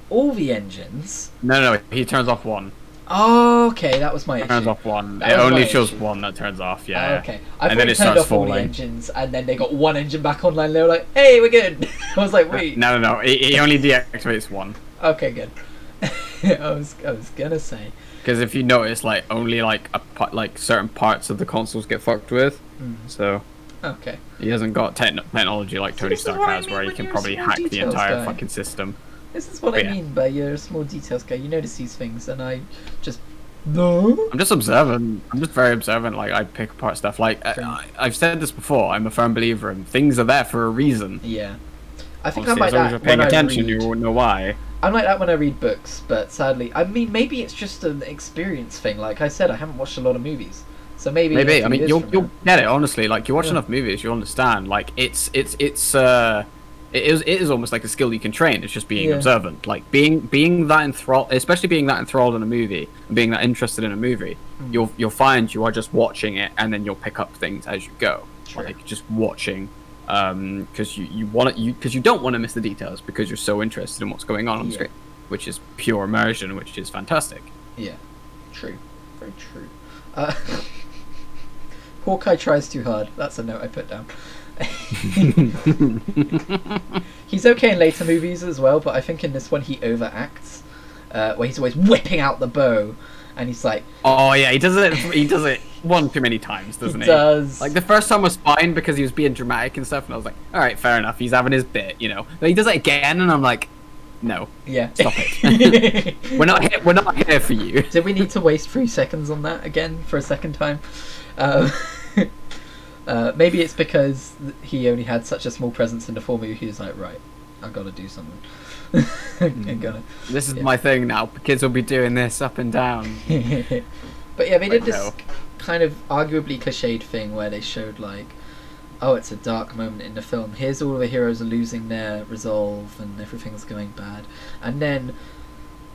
all the engines. No, no, he turns off one. Oh, okay, that was my Turns issue. off one. That it only shows issue. one that turns off. Yeah. okay, I And then he it turned starts off all the engines, and then they got one engine back online. They were like, "Hey, we're good." I was like, "Wait, No, no, no. He, he only deactivates one. okay, good." I was, I was gonna say, Because if you notice, like only like a part, like certain parts of the consoles get fucked with. Mm. So okay, he hasn't got techn technology like Tony Stark what I has, mean where he can probably hack the entire guy. fucking system. This is what But I yeah. mean by you're a small details guy. You notice these things, and I just no. I'm just observant. I'm just very observant. Like I pick apart stuff. Like I, I, I've said this before. I'm a firm believer in things are there for a reason. Yeah, I think Obviously, I'm like as long as that you're paying attention, you won't know why. I'm like that when I read books, but sadly, I mean, maybe it's just an experience thing. Like I said, I haven't watched a lot of movies, so maybe. Maybe. I mean, you'll you'll get it. Honestly, like you watch Yeah. enough movies, you'll understand. Like it's it's it's uh, it is it is almost like a skill you can train. It's just being Yeah. observant. Like being being that enthralled, especially being that enthralled in a movie, and being that interested in a movie. Mm. You'll you'll find you are just watching it, and then you'll pick up things as you go. Like just watching because you you want you because you don't want to miss the details because you're so interested in what's going on on the Yeah. screen, which is pure immersion, which is fantastic. Yeah, true, very true. Uh, Hawkeye tries too hard. That's a note I put down. he's okay in later movies as well, but I think in this one he overacts, uh, where he's always whipping out the bow, and he's like, Oh yeah, he does it. He does it one too many times, doesn't he? does. Like the first time was fine because he was being dramatic and stuff, and I was like, all right, fair enough. He's having his bit, you know. But he does it again, and I'm like, no, yeah, stop it. we're not here. We're not here for you. Did we need to waste three seconds on that again for a second time? Um, uh, maybe it's because he only had such a small presence in the movie. He was like, right, I've got to do something. I'm gonna. This is Yeah. my thing now. Kids will be doing this up and down. but yeah, they did this no. kind of arguably cliched thing where they showed like, oh, it's a dark moment in the film. Here's all the heroes are losing their resolve and everything's going bad, and then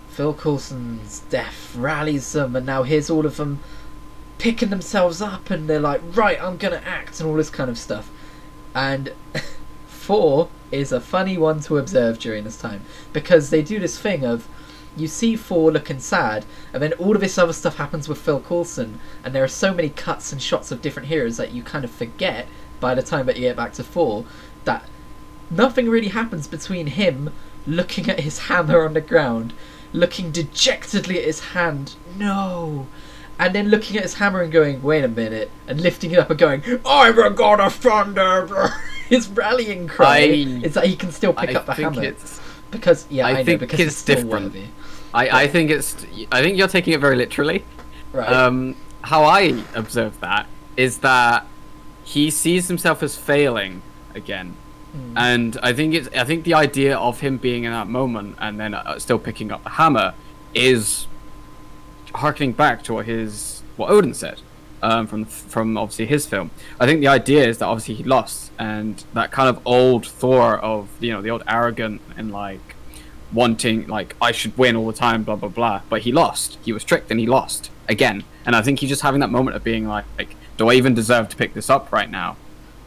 Phil Coulson's death rallies them, and now here's all of them picking themselves up, and they're like, right, I'm gonna act, and all this kind of stuff. And Thor is a funny one to observe during this time because they do this thing of you see Thor looking sad, and then all of this other stuff happens with Phil Coulson, and there are so many cuts and shots of different heroes that you kind of forget by the time that you get back to Thor that nothing really happens between him looking at his hammer on the ground, looking dejectedly at his hand, no, and then looking at his hammer and going, wait a minute, and lifting it up and going, I'm a god of thunder. his rallying cry I- is that he can still pick I up the hammer because yeah, I I, know think because it's different. worthy. I, I think it's. I think you're taking it very literally. Right. Um, how I observe that is that he sees himself as failing again, Mm. and I think it's. I think the idea of him being in that moment and then uh, still picking up the hammer is harkening back to what his what Odin said um, from from obviously his film. I think the idea is that obviously he lost, and that kind of old Thor of you know the old arrogant and like wanting like I should win all the time, blah blah blah. But he lost. He was tricked and he lost again. And I think he's just having that moment of being like, like do I even deserve to pick this up right now?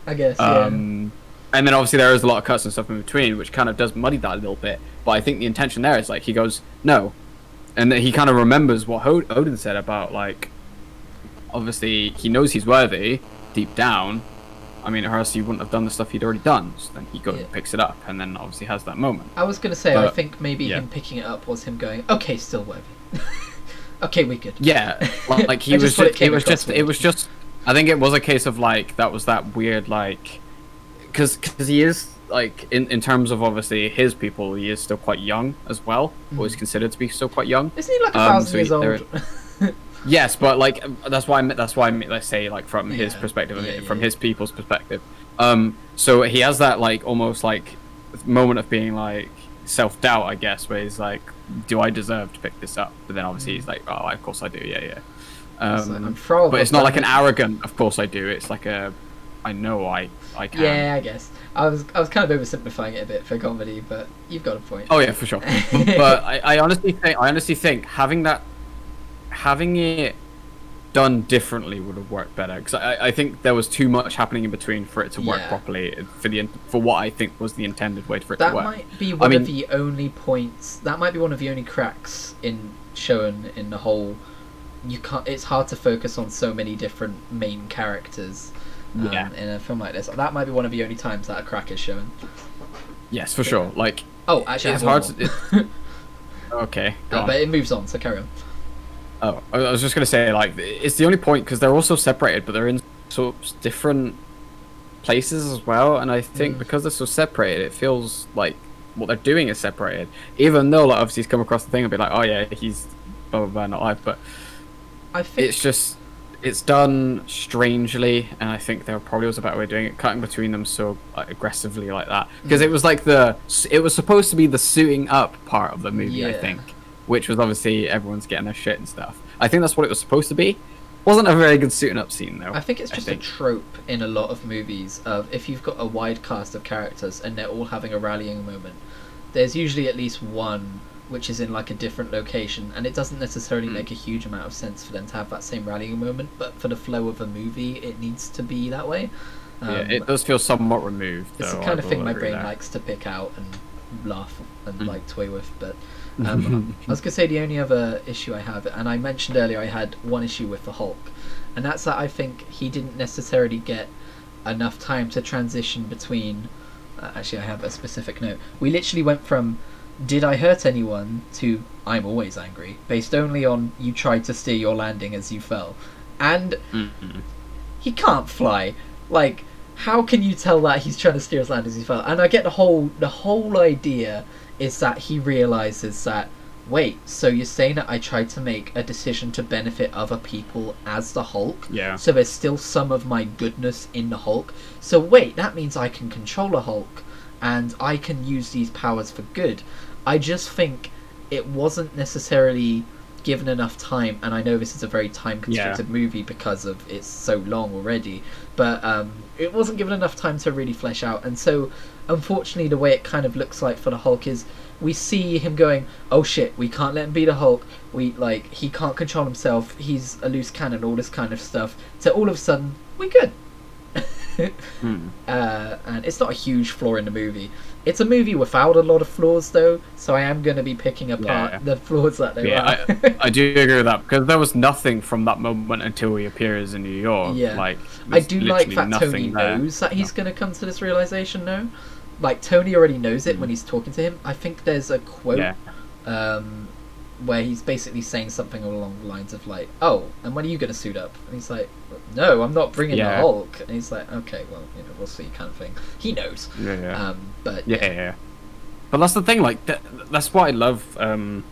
I guess. Yeah. Um, and then obviously there is a lot of cuts and stuff in between, which kind of does muddy that a little bit. But I think the intention there is like he goes no, and then he kind of remembers what Ho- Odin said about like, obviously he knows he's worthy deep down. I mean, or else he wouldn't have done the stuff he'd already done. So then he goes Yeah. and picks it up, and then obviously has that moment. I was gonna say I think maybe yeah. him picking it up was him going, okay, still worthy. okay, we good. Yeah, like, like he was just it it, was just, it was just. I think it was a case of like that was that weird like, because because he is like in in terms of obviously his people, he is still quite young as well, or is Mhm. considered to be still quite young. Isn't he like a Um, thousand so years old? Yes, but like that's why I meant, that's why I meant, let's say like from his Yeah, perspective, yeah, from yeah. his people's perspective. Um, so he has that like almost like moment of being like self doubt, I guess, where he's like, "Do I deserve to pick this up?" But then obviously he's like, "Oh, of course I do, yeah, yeah." It's like, Um, I'm but it's not like an arrogant. Of course I do. It's like a, I know I I can. Yeah, I guess. I was I was kind of oversimplifying it a bit for comedy, but you've got a point. Oh yeah, for sure. but I, I honestly think I honestly think having that, having it done differently would have worked better because I, I think there was too much happening in between for it to work Yeah. properly for the for what I think was the intended way for it that to work. That might be one mean- of the only points. That might be one of the only cracks in shown in the whole. You can't. It's hard to focus on so many different main characters. Um, Yeah. In a film like this, that might be one of the only times that a crack is shown. Yes, for sure. Like Oh, actually, It's hard to- more. okay, go Uh, but it moves on, so carry on. Oh, I was just gonna say like it's the only point because they're also separated, but they're in so different places as well. And I think Mm. because they're so separated, it feels like what they're doing is separated. Even though like obviously he's come across the thing and be like, oh yeah, he's blah blah blah not alive, but I think it's just it's done strangely, and I think there probably was a better way of doing it, cutting between them so like, aggressively like that, because it mm. was like the it was supposed to be the suiting up part of the movie, I think, which was obviously everyone's getting their shit and stuff. I think that's what it was supposed to be. Wasn't a very good suiting up scene though. I think it's just think. a trope in a lot of movies of if you've got a wide cast of characters and they're all having a rallying moment, there's usually at least one which is in like a different location, and it doesn't necessarily Mm. make a huge amount of sense for them to have that same rallying moment, but for the flow of a movie, it needs to be that way. Um, yeah, it does feel somewhat removed. it's the kind I of thing my brain likes to pick out and laugh and Mm. like toy with. But um, I was gonna say the only other issue I have, and I mentioned earlier, I had one issue with the Hulk, and that's that I think he didn't necessarily get enough time to transition between. Uh, actually, I have a specific note. We literally went from "Did I hurt anyone?" to "I'm always angry," based only on you tried to steer your landing as you fell, and Mhm. he can't fly. Like, how can you tell that he's trying to steer his land as he fell? And I get the whole the whole idea is that he realizes that wait, so you're saying that I tried to make a decision to benefit other people as the Hulk? Yeah. So there's still some of my goodness in the Hulk. So wait, that means I can control a Hulk and I can use these powers for good. I just think it wasn't necessarily given enough time and I know this is a very time constricted movie because of it's so long already, but um, it wasn't given enough time to really flesh out and so unfortunately the way it kind of looks like for the Hulk is we see him going, oh shit, we can't let him be the Hulk. We like he can't control himself. He's a loose cannon, all this kind of stuff. So all of a sudden, we're good. Mm. uh, and it's not a huge flaw in the movie. It's a movie without a lot of flaws, though. So I am going to be picking apart Yeah. the flaws that there Yeah, are. I do agree with that because there was nothing from that moment until he appears in New York. Yeah. like I do like that Tony there. knows that he's going to come to this realization. No, like Tony already knows it when he's talking to him. I think there's a quote Yeah, um, where he's basically saying something along the lines of like, "Oh, and when are you going to suit up?" And he's like, "No, I'm not bringing the Hulk." And he's like, "Okay, well, you know, we'll see," kind of thing. He knows. yeah, yeah. Um, but yeah, yeah, yeah. But that's the thing. Like th- that's what I love. Um,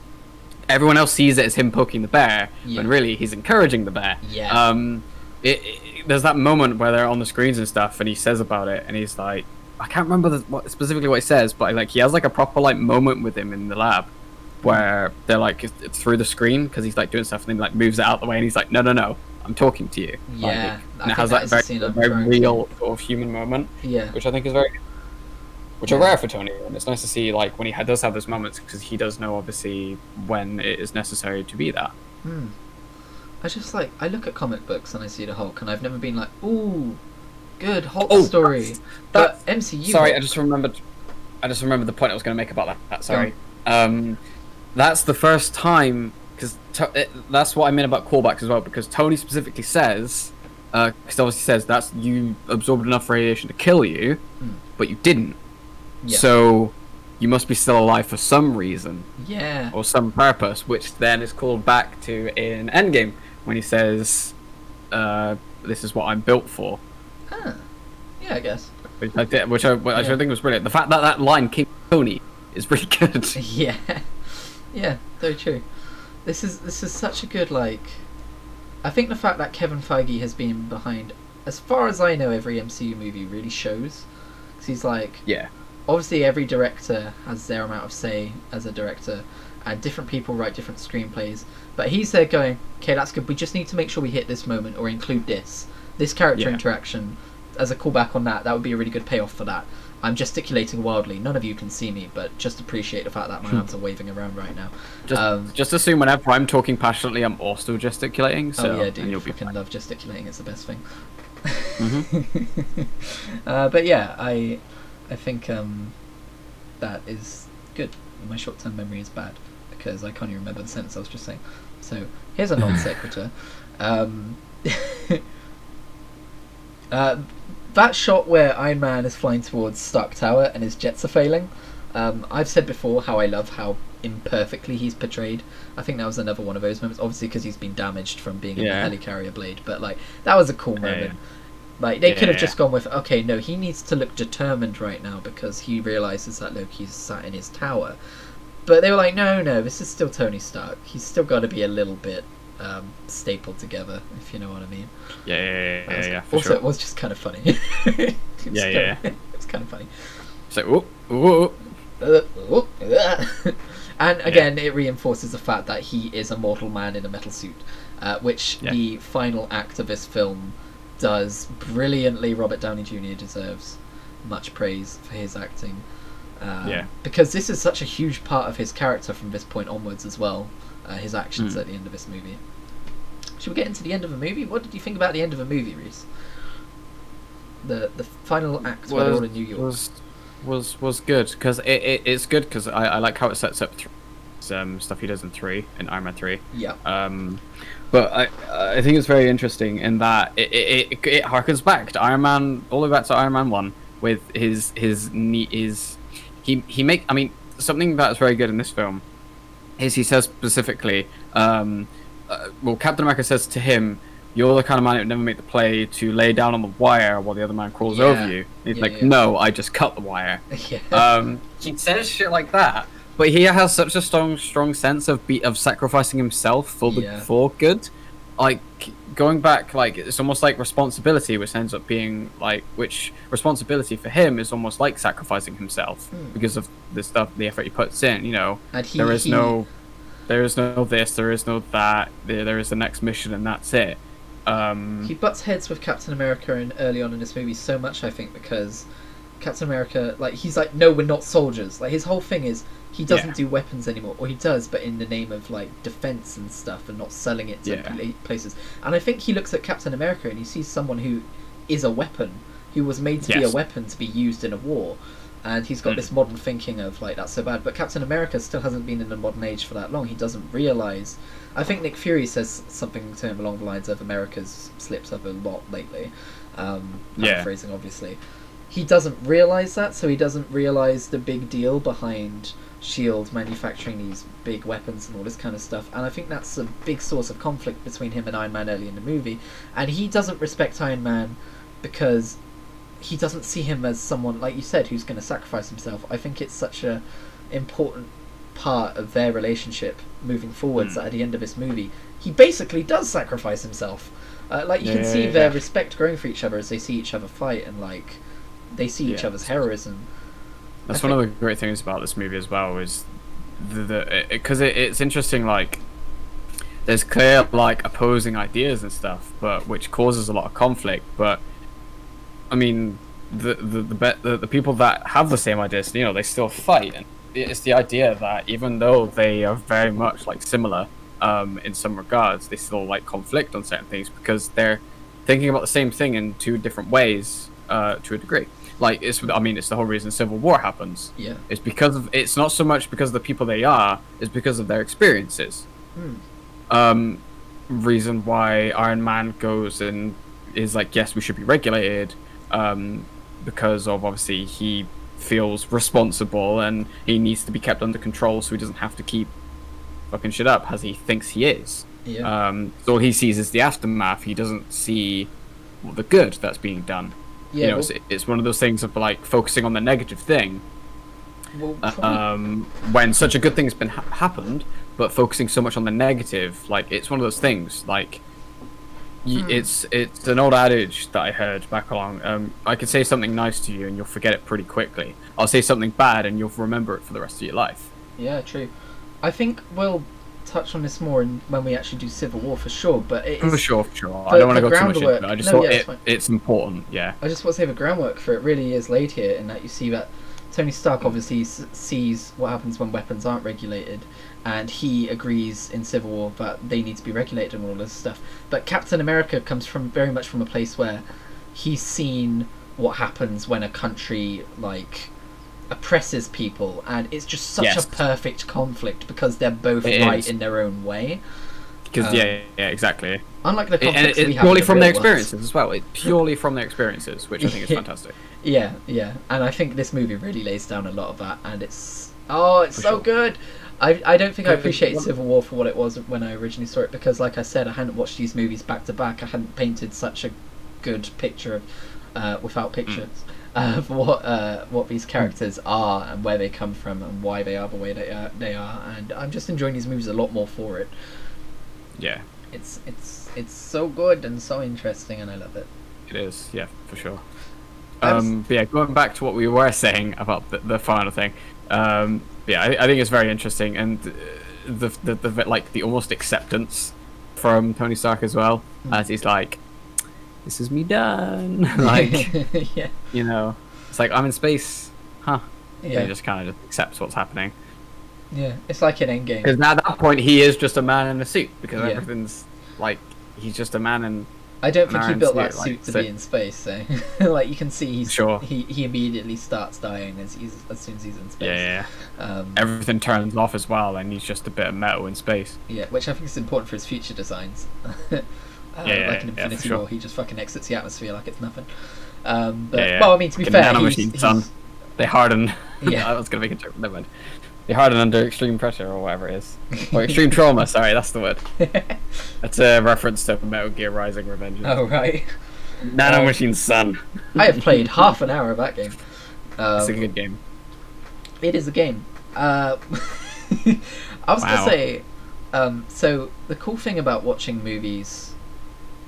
everyone else sees it as him poking the bear, Yeah. when really he's encouraging the bear. Yeah. Um, it, it, there's that moment where they're on the screens and stuff, and he says about it, and he's like, I can't remember the, what, specifically what he says, but like he has like a proper like moment with him in the lab, where they're like it's, through the screen because he's like doing stuff, and then like moves it out the way, and he's like, No, no, no, I'm talking to you. Yeah, Like, and it has that that very, very real sort of human moment yeah, which I think is very, which are rare for Tony. And it's nice to see like when he ha- does have those moments because he does know obviously when it is necessary to be that. Hmm. I just like I look at comic books and I see the Hulk, and I've never been like, "Ooh, good Hulk Oh, story." that- But MCU. Sorry, I just remembered. I just remembered the point I was going to make about that. that sorry. Um, that's the first time because to- that's what I mean about callbacks as well. Because Tony specifically says, because obviously says that's you absorbed enough radiation to kill you, Mm. but you didn't. Yeah. So you must be still alive for some reason. yeah, or some purpose, which then is called back to in Endgame when he says, uh, "This is what I'm built for," huh. yeah, I guess. which I, did, which I, which I think was brilliant. The fact that that line came from Tony is pretty good. Yeah, yeah, very true. This is this is such a good like. I think the fact that Kevin Feige has been behind, as far as I know, every MCU movie really shows. 'Cause he's like, yeah, obviously every director has their amount of say as a director and different people write different screenplays but he's there going okay that's good we just need to make sure we hit this moment or include this this character Yeah. interaction as a callback on that that would be a really good payoff for that i'm gesticulating wildly. None of you can see me but just appreciate the fact that my hands are waving around right now. Just Um, just assume whenever I'm talking passionately, I'm also gesticulating. So oh yeah dude. you'll be fucking fine. love gesticulating. It's the best thing. Mhm. uh, but yeah i i think um that is good. My short-term memory is bad because i can't even remember the sentence i was just saying. So here's a non sequitur um uh, that shot where iron man is flying towards stark tower and his jets are failing um, i've said before how i love how imperfectly he's portrayed i think that was another one of those moments obviously because he's been damaged from being Yeah. in the helicarrier blade but like that was a cool moment yeah. like they could have just gone with, okay, no, he needs to look determined right now because he realizes that Loki's sat in his tower. But they were like, no, no, this is still Tony Stark. He's still got to be a little bit um, stapled together, if you know what I mean. Yeah, yeah, yeah, yeah, yeah, also, sure. it was just kind of funny. It was Yeah, yeah, of- It was kind of funny. So, ooh, ooh, Uh, oh, uh. and again, it reinforces the fact that he is a mortal man in a metal suit, uh, which Yeah. the final act of this film does brilliantly. Robert Downey Jr. deserves much praise for his acting. Um, Yeah. Because this is such a huge part of his character from this point onwards as well. Uh, his actions Mm. at the end of this movie. Should we get into the end of the movie? What did you think about the end of the movie, Reese? The the final act where they're all in New York. was was was good because it, it it's good because I, I like how it sets up th- some stuff he does in three in Iron Man three. yeah. Um, but I I think it's very interesting in that it it, it, it harkens back to Iron Man all the way back to Iron Man one with his his neat his he he make I mean something that's very good in this film is he says specifically um, uh, well Captain America says to him you're the kind of man that would never make the play to lay down on the wire while the other man crawls Yeah. over you. He's Yeah, like, yeah. no, I just cut the wire um, he says shit like that, but he has such a strong, strong sense of be- of sacrificing himself for the for good. Like going back, like it's almost like responsibility, which ends up being like which responsibility for him is almost like sacrificing himself Hmm. because of the stuff, the effort he puts in. You know, and he, there is he- no, there is no this, there is no that. There, there is the next mission, and that's it. Um, He butts heads with Captain America in early on in this movie so much, I think, because Captain America, like, he's like, no, we're not soldiers. Like, his whole thing is he doesn't Yeah. do weapons anymore, or he does, but in the name of like defense and stuff, and not selling it to Yeah. places. And I think he looks at Captain America and he sees someone who is a weapon, who was made to be a weapon to be used in a war. And he's got Mm. this modern thinking of like that's so bad, but Captain America still hasn't been in the modern age for that long. He doesn't realize I think Nick Fury says something to him along the lines of America's slipped up a lot lately. Um, Yeah. paraphrasing, obviously. He doesn't realize that, so he doesn't realize the big deal behind Shield manufacturing these big weapons and all this kind of stuff. And I think that's a big source of conflict between him and Iron Man early in the movie. And he doesn't respect Iron Man because he doesn't see him as someone like you said who's going to sacrifice himself. I think it's such a important part of their relationship moving forwards Mm. that at the end of this movie he basically does sacrifice himself. Uh, like you can see yeah, their yeah. respect growing for each other as they see each other fight and like they see each Yeah. other's heroism. That's one of the great things about this movie as well is the because it, it's interesting like there's clear like opposing ideas and stuff, but which causes a lot of conflict. But I mean, the the the, the, the people that have the same ideas, you know, they still fight. And it's the idea that even though they are very much like similar um, in some regards, they still like conflict on certain things because they're thinking about the same thing in two different ways uh, to a degree. Like it's, I mean, it's the whole reason Civil War happens. Yeah. It's because of it's not so much because of the people they are, it's because of their experiences. Hmm. Um, reason why Iron Man goes and is like, yes, we should be regulated, um, because of obviously he feels responsible and he needs to be kept under control so he doesn't have to keep fucking shit up as he thinks he is. Yeah. Um, so all he sees is the aftermath. He doesn't see the good that's being done. Yeah. you know, well, it's, it's one of those things of like focusing on the negative thing well, uh, um, when such a good thing's been ha- happened, but focusing so much on the negative, like it's one of those things. Like, y- Hmm. it's it's an old adage that I heard back along. Um, I could say something nice to you and you'll forget it pretty quickly. I'll say something bad and you'll remember it for the rest of your life. Yeah, true. I think we'll touch on this more in, when we actually do Civil War for sure. But it is, For sure, for sure. I don't want to go too much into it. I just no, thought yeah, it's it, fine. it's important. Yeah. I just want to say the groundwork for it really is laid here, in that you see that Tony Stark obviously s- sees what happens when weapons aren't regulated, and he agrees in Civil War that they need to be regulated and all this stuff. But Captain America comes from very much from a place where he's seen what happens when a country like oppresses people, and it's just such Yes. a perfect conflict because they're both It right is. in their own way. Because Um, yeah, yeah, exactly. Unlike the It, conflicts it's we have purely the from their world. experiences as well. It's purely from their experiences, which I think is fantastic. Yeah, yeah, and I think this movie really lays down a lot of that, and it's oh, it's For so sure. good. I, I don't think I appreciated Civil War for what it was when I originally saw it because, like I said, I hadn't watched these movies back to back. I hadn't painted such a good picture of, uh, without pictures, of what uh, what these characters are and where they come from and why they are the way they are. They are, and I'm just enjoying these movies a lot more for it. Yeah, It's it's it's so good and so interesting, and I love it. it is. Yeah, for sure. Um, but yeah, going back to what we were saying about the, the final thing. Um, yeah, I, I think it's very interesting, and uh, the, the the like the almost acceptance from Tony Stark as well, Mm. as he's like, "This is me done." like, yeah, you know, it's like I'm in space, huh? And yeah, he just kind of just accepts what's happening. yeah. It's like an Endgame. Because now at that point, he is just a man in a suit because Yeah. everything's like he's just a man in I don't think he built suit, that like, suit to so- be in space. So, like you can see, he's Sure. he he immediately starts dying as he's as soon as he's in space. Yeah, yeah. Um, Everything turns off as well, and he's just a bit of metal in space. yeah, which I think is important for his future designs. Uh, Yeah, like for Infinity sure. War, he just fucking exits the atmosphere like it's nothing. Um, but Yeah, yeah. well, I mean, to be fair, he's, nanomachine, he's, son. They harden. Yeah. I was gonna make a joke. Never mind. They harden under extreme pressure or whatever it is, or extreme trauma. Sorry, that's the word. That's a reference to Metal Gear Rising: Revenge. oh right. Nanomachine, son. I have played half an hour of that game. It's a Um, good game. It is a game. Uh, I was Wow. gonna say, um, so the cool thing about watching movies.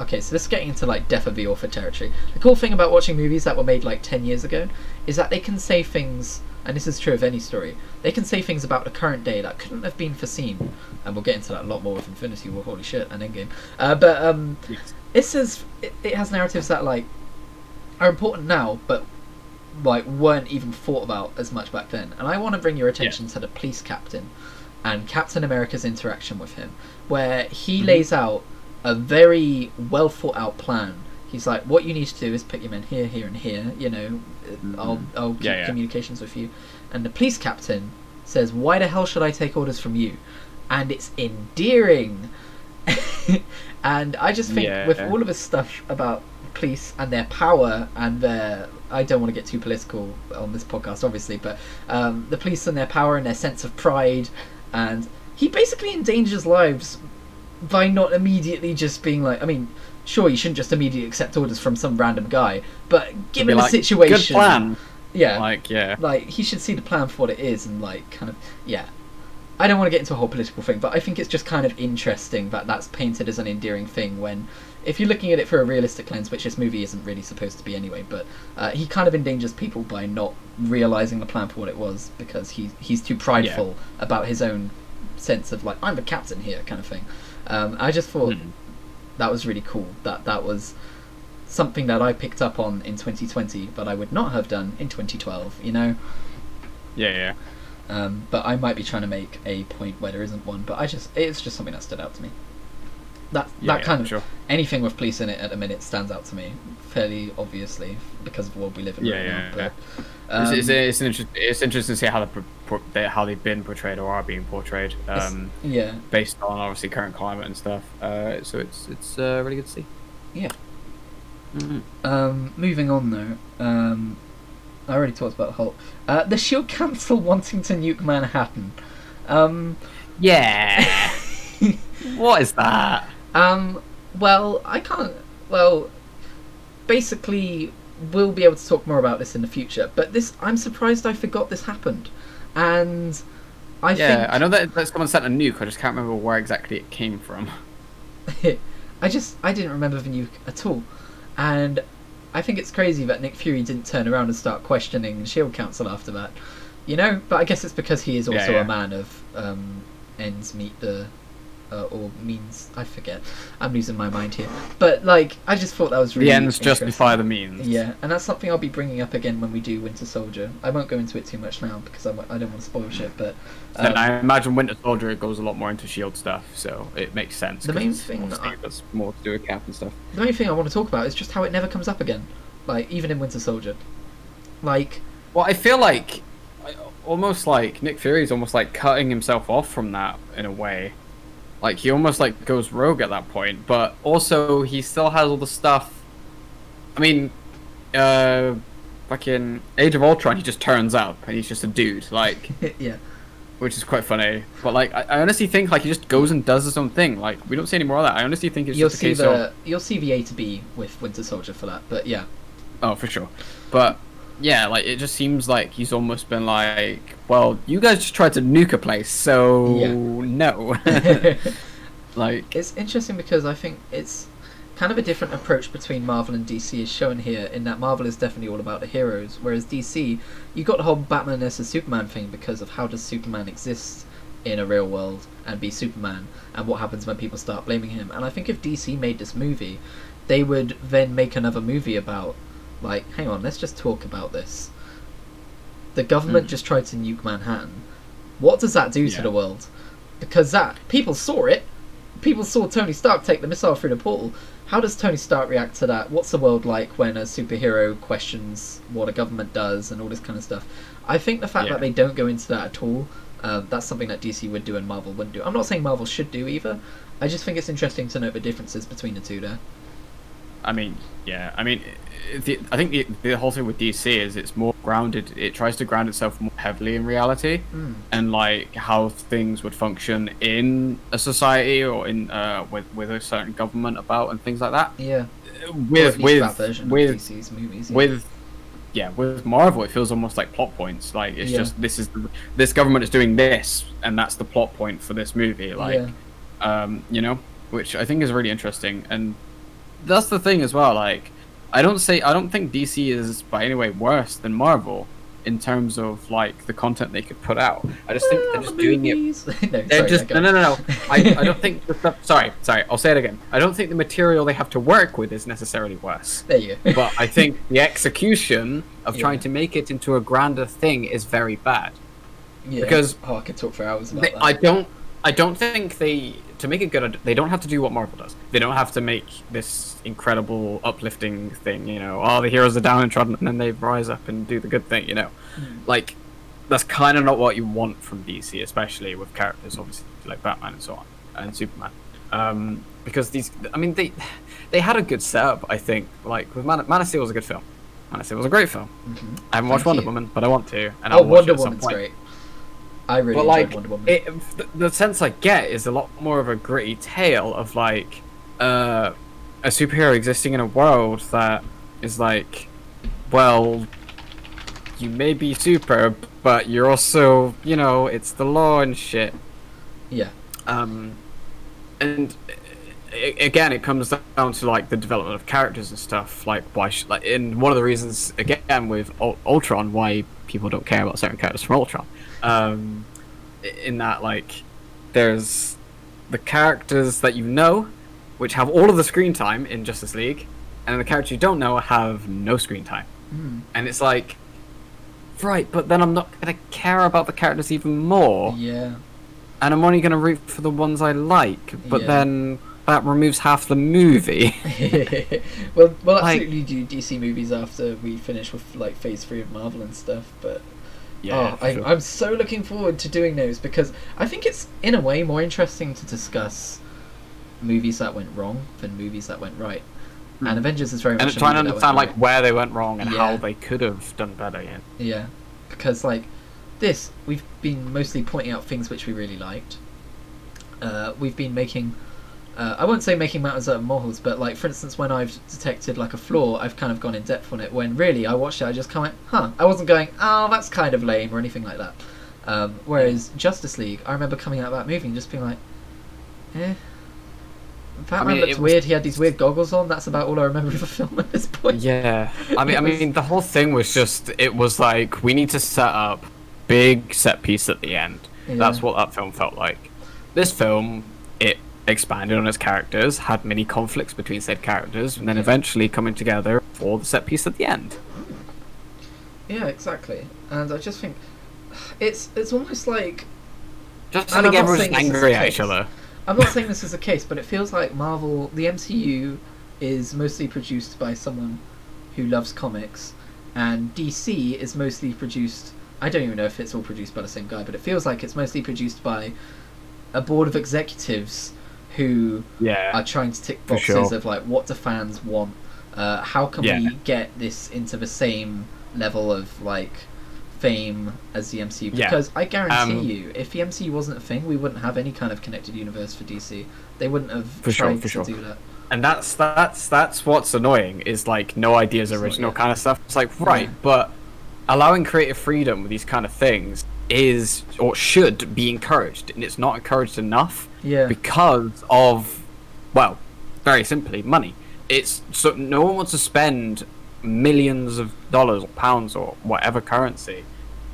Okay, so this is getting into like Death of the Author territory. The cool thing about watching movies that were made like ten years ago is that they can say things, and this is true of any story. They can say things about the current day that couldn't have been foreseen, and we'll get into that a lot more with Infinity War. Holy shit, and Endgame. Uh, but um, Yes. it says it, it has narratives that like are important now, but like weren't even thought about as much back then. And I want to bring your attention to the police captain and Captain America's interaction with him, where he Mhm. lays out a very well thought out plan. He's like, "What you need to do is put your men here, here, and here. You know, I'll I'll keep Yeah, yeah. communications with you." And the police captain says, "Why the hell should I take orders from you?" And it's endearing. and I just think with Yeah. all of this stuff about police and their power and their I don't want to get too political on this podcast, obviously, but um, the police and their power and their sense of pride, and he basically endangers lives by not immediately just being like, I mean, sure, you shouldn't just immediately accept orders from some random guy, but given the like, situation, Good plan. yeah, Like, yeah. like he should see the plan for what it is and like kind of yeah i don't want to get into a whole political thing but i think it's just kind of interesting that that's painted as an endearing thing when if you're looking at it for a realistic lens which this movie isn't really supposed to be anyway but uh, he kind of endangers people by not realizing the plan for what it was because he, he's too prideful about his own sense of like i'm the captain here kind of thing um, i just thought Hmm. that was really cool that that was something that i picked up on in 2020 but i would not have done in 2012 you know Yeah, yeah. um, but I might be trying to make a point where there isn't one. But I just it's just something that stood out to me. That Yeah, that yeah, kind of sure. anything with police in it at the minute stands out to me fairly obviously because of the world we live in Yeah, right yeah, now. But, It's, um, it's, it's, an interest, it's interesting to see how, the, pro- pro- they, how they've been portrayed or are being portrayed, um, yeah, based on obviously current climate and stuff. Uh, so it's it's uh, really good to see. Yeah. Mhm. Um, moving on though, um, I already talked about Hulk. Uh, the Shield Council wanting to nuke Manhattan. Um, Yeah. what is that? Um, well, I can't. Well, basically, we'll be able to talk more about this in the future. But this, I'm surprised I forgot this happened, and I yeah, think I know that, that someone sent a nuke. I just can't remember where exactly it came from. I just I didn't remember the nuke at all, and I think it's crazy that Nick Fury didn't turn around and start questioning Shield Council after that. You know, but I guess it's because he is Yeah, also yeah. a man of um, ends meet the uh, or means. I forget. I'm losing my mind here. But like, I just thought that was really the ends justify the means. Yeah, and that's something I'll be bringing up again when we do Winter Soldier. I won't go into it too much now because I, don't want to spoil shit. But And um, I imagine Winter Soldier it goes a lot more into Shield stuff, so it makes sense. The main thing I- that's more to do with Cap and stuff. the main thing I want to talk about is just how it never comes up again. Like even in Winter Soldier, like Well, I feel like almost like Nick Fury's almost like cutting himself off from that in a way. Like he almost like goes rogue at that point, but also he still has all the stuff. I mean, uh, fucking Age of Ultron, he just turns up and he's just a dude, like, yeah, which is quite funny. But like, I, I honestly think like he just goes and does his own thing. Like we don't see any more of that. I honestly think it's you'll just a see the of you'll see the A to B with Winter Soldier for that. But yeah, Oh, for sure. But yeah, like it just seems like he's almost been like, well, you guys just tried to nuke a place, so Yeah. no. like, It's interesting because I think it's kind of a different approach between Marvel and DC is shown here in that Marvel is definitely all about the heroes, whereas DC, you got the whole Batman versus Superman thing because of how does Superman exist in a real world and be Superman, and what happens when people start blaming him. And I think if DC made this movie, they would then make another movie about, like, hang on, let's just talk about this. The government Hmm. just tried to nuke Manhattan. What does that do to the world? Because that people saw it, people saw Tony Stark take the missile through the portal. How does Tony Stark react to that? What's the world like when a superhero questions what a government does and all this kind of stuff? I think the fact Yeah. that they don't go into that at all, uh, that's something that DC would do and Marvel wouldn't do. I'm not saying Marvel should do either. I just think it's interesting to note the differences between the two there. I mean, yeah. I mean, i- the, I think the, the whole thing with DC is it's more grounded. It tries to ground itself more heavily in reality Mm. and like how things would function in a society or in uh, with with a certain government about and things like that. Yeah. With at least that with with DC's movies. yeah. with yeah with marvel it feels almost like plot points like it's Yeah. just this is the, this government is doing this and that's the plot point for this movie like yeah. um you know which i think is really interesting and that's the thing as well like i don't say i don't think dc is by any way worse than marvel in terms of like the content they could put out i just think they're just doing it no, they're sorry, just no, no, no, no. I, I don't think the stuff. Sorry, sorry. I'll say it again. I don't think the material they have to work with is necessarily worse. There you go. But I think the execution of Yeah. trying to make it into a grander thing is very bad. yeah. because- oh, I could talk for hours about They, that. I don't. I don't think they to make it good. They don't have to do what Marvel does. They don't have to make this incredible uplifting thing. You know, oh, the heroes are downtrodden and trodden, and then they rise up and do the good thing. You know, Mm. like that's kind of not what you want from DC, especially with characters obviously like Batman and so on and Superman. Um, because these, I mean, they they had a good setup. I think, like with Man, Man of Steel was a good film. Man of Steel was a great film. Mhm. I haven't watched Thank Wonder you. Woman, but I want to, and Oh, I'll watch Wonder it at some Woman's great. I really But like, Wonder Woman. it, the, the sense I get is a lot more of a gritty tale of like uh, a superhero existing in a world that is like, well, you may be super, but you're also, you know, it's the law and shit. yeah. Um, and a- again, it comes down to like the development of characters and stuff. Like why, sh- like, in one of the reasons again with Ul- Ultron why people don't care about certain characters from Ultron. Um, in that like, there's the characters that you know, which have all of the screen time in Justice League, and the characters you don't know have no screen time. Mm. And it's like, right, but then I'm not gonna care about the characters even more Yeah. and I'm only going to root for the ones I like, but Yeah. then that removes half the movie. well, well, Like- absolutely do DC movies after we finish with like Phase Three of Marvel and stuff. But yeah, oh, I, sure. I'm so looking forward to doing those because I think it's in a way more interesting to discuss movies that went wrong than movies that went right. And Avengers is very much Hmm. and a trying to understand went like where they went wrong and Yeah. how they could have done better. Yeah. yeah, because like this, we've been mostly pointing out things which we really liked. Uh, we've been making. Uh, I won't say making mountains out of molehills, but like for instance, when I've detected like a flaw, I've kind of gone in depth on it. When really, I watched it, I just kind of went, "Huh." I wasn't going, "Oh, that's kind of lame" or anything like that. Um, whereas Justice League, I remember coming out of that movie and just being like, "Eh." Batman mean, looked was- weird. He had these weird goggles on. That's about all I remember of the film at this point. Yeah. I mean, I mean, the whole thing was just it was like we need to set up big set piece at the end. That's what that film felt like. This film, it expanded on its characters, had many conflicts between said characters, and then eventually coming together for the set piece at the end. Yeah, exactly. And I just think it's it's almost like Just And make I'm not everyone saying this is angry at each other. I'm not saying this is the case, but it feels like Marvel, the MCU, is mostly produced by someone who loves comics, and DC is mostly produced. I don't even know if it's all produced by the same guy, but it feels like it's mostly produced by a board of executives who Yeah. are trying to tick boxes sure. of like what do fans want, uh, how can Yeah. we get this into the same level of like fame as the MCU? Yeah. Because I guarantee Um, you, if the MCU wasn't a thing, we wouldn't have any kind of connected universe for DC. They wouldn't have For sure, tried for to sure. do that. and that's that's that's what's annoying is like no ideas original kind of stuff. It's like right, Yeah. but allowing creative freedom with these kind of things is or should be encouraged, and it's not encouraged enough Yeah. because of well, very simply money. It's so no one wants to spend millions of dollars or pounds or whatever currency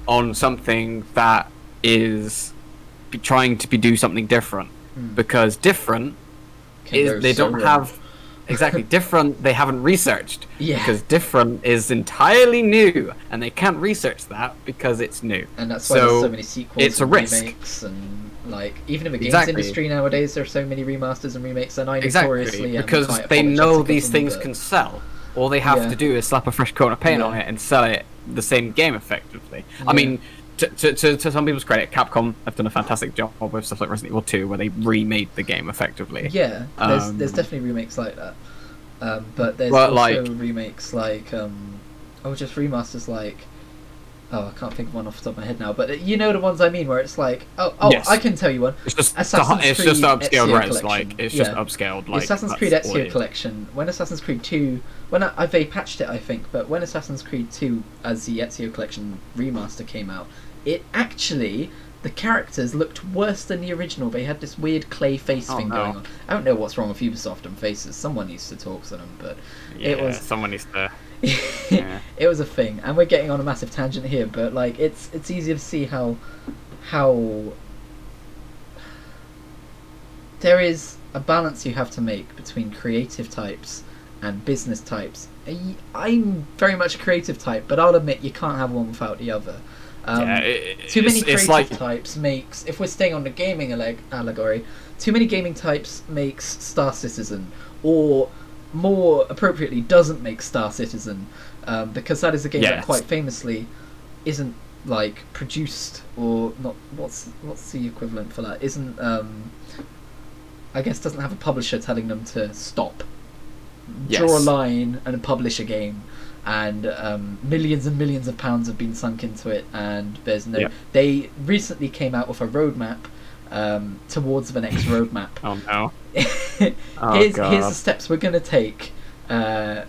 on something that is trying to be do something different Mm. because different is they so don't have exactly different they haven't researched Yeah. because different is entirely new and they can't research that because it's new and that's why so there's so many sequels. it's a and risk. remakes and Like even in the games Exactly. industry nowadays, there are so many remasters and remakes, and I notoriously Exactly, because they know these things but- can sell. All they have Yeah. to do is slap a fresh coat of paint on it and sell it the same game effectively. Yeah. I mean, to, to, to, some people's credit, Capcom have done a fantastic job with stuff like Resident Evil 2, where they remade the game effectively. Yeah, there's Um, there's definitely remakes like that, um, but there's But, also like- remakes like um, oh, just remasters like. Oh, I can't think of one off the top of my head now, but uh, you know the ones I mean, where it's like, oh, oh, Yes. I can tell you one. It's just Assassin's it's just Creed upscaled Ezio res, collection. like it's just Yeah. upscaled. Like Assassin's Creed Ezio collection. When Assassin's Creed Two, when I, I they patched it, I think, but when Assassin's Creed Two as the Ezio collection remaster came out, it actually the characters looked worse than the original. They had this weird clay face Oh, thing no. going on. I don't know what's wrong with Ubisoft and faces. Someone needs to talk to them, but Yeah, it was someone needs to. Yeah. it was a thing, and we're getting on a massive tangent here, but like it's it's easy to see how how there is a balance you have to make between creative types and business types. I'm very much a creative type, but I'll admit you can't have one without the other. Um, yeah, it, too many creative like types makes if we're staying on the gaming alleg- allegory too many gaming types makes star citizen or more appropriately doesn't make star citizen um, because that is a game that quite famously isn't like produced or not what's what's the equivalent for that? Isn't um i guess doesn't have a publisher telling them to stop. Draw a line and publish a game and um, millions and millions of pounds have been sunk into it and there's no Yep. they recently came out with a roadmap um, towards the next roadmap oh no. here's, Oh, here's God. the steps we're gonna take uh,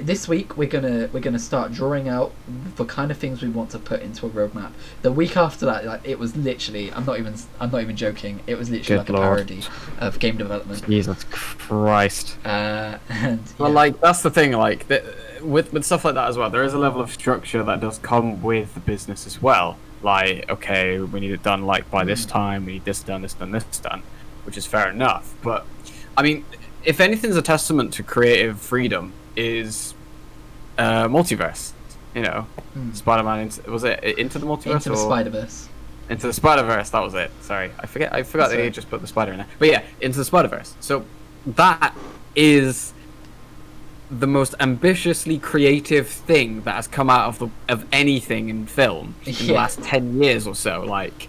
this week we're gonna we're gonna start drawing out the kind of things we want to put into a roadmap the week after that like it was literally i'm not even i'm not even joking it was literally Good like a parody of game development Jesus Christ. uh, and Well, like that's the thing. Like the, with with stuff like that as well, there is a level of structure that does come with the business as well. Like, okay, we need it done like by this Mm. time. We need this done, this done, this done, which is fair enough. But I mean, if anything's a testament to creative freedom, is uh, multiverse. You know, Mm. Spider-Man. Was it into the multiverse? Into the Spider-Verse. into the Spider Verse. That was it. Sorry, I forget. I forgot That's they right. just put the spider in there. But yeah, into the Spider Verse. So that is the most ambitiously creative thing that has come out of the of anything in film in the last ten years or so. Like,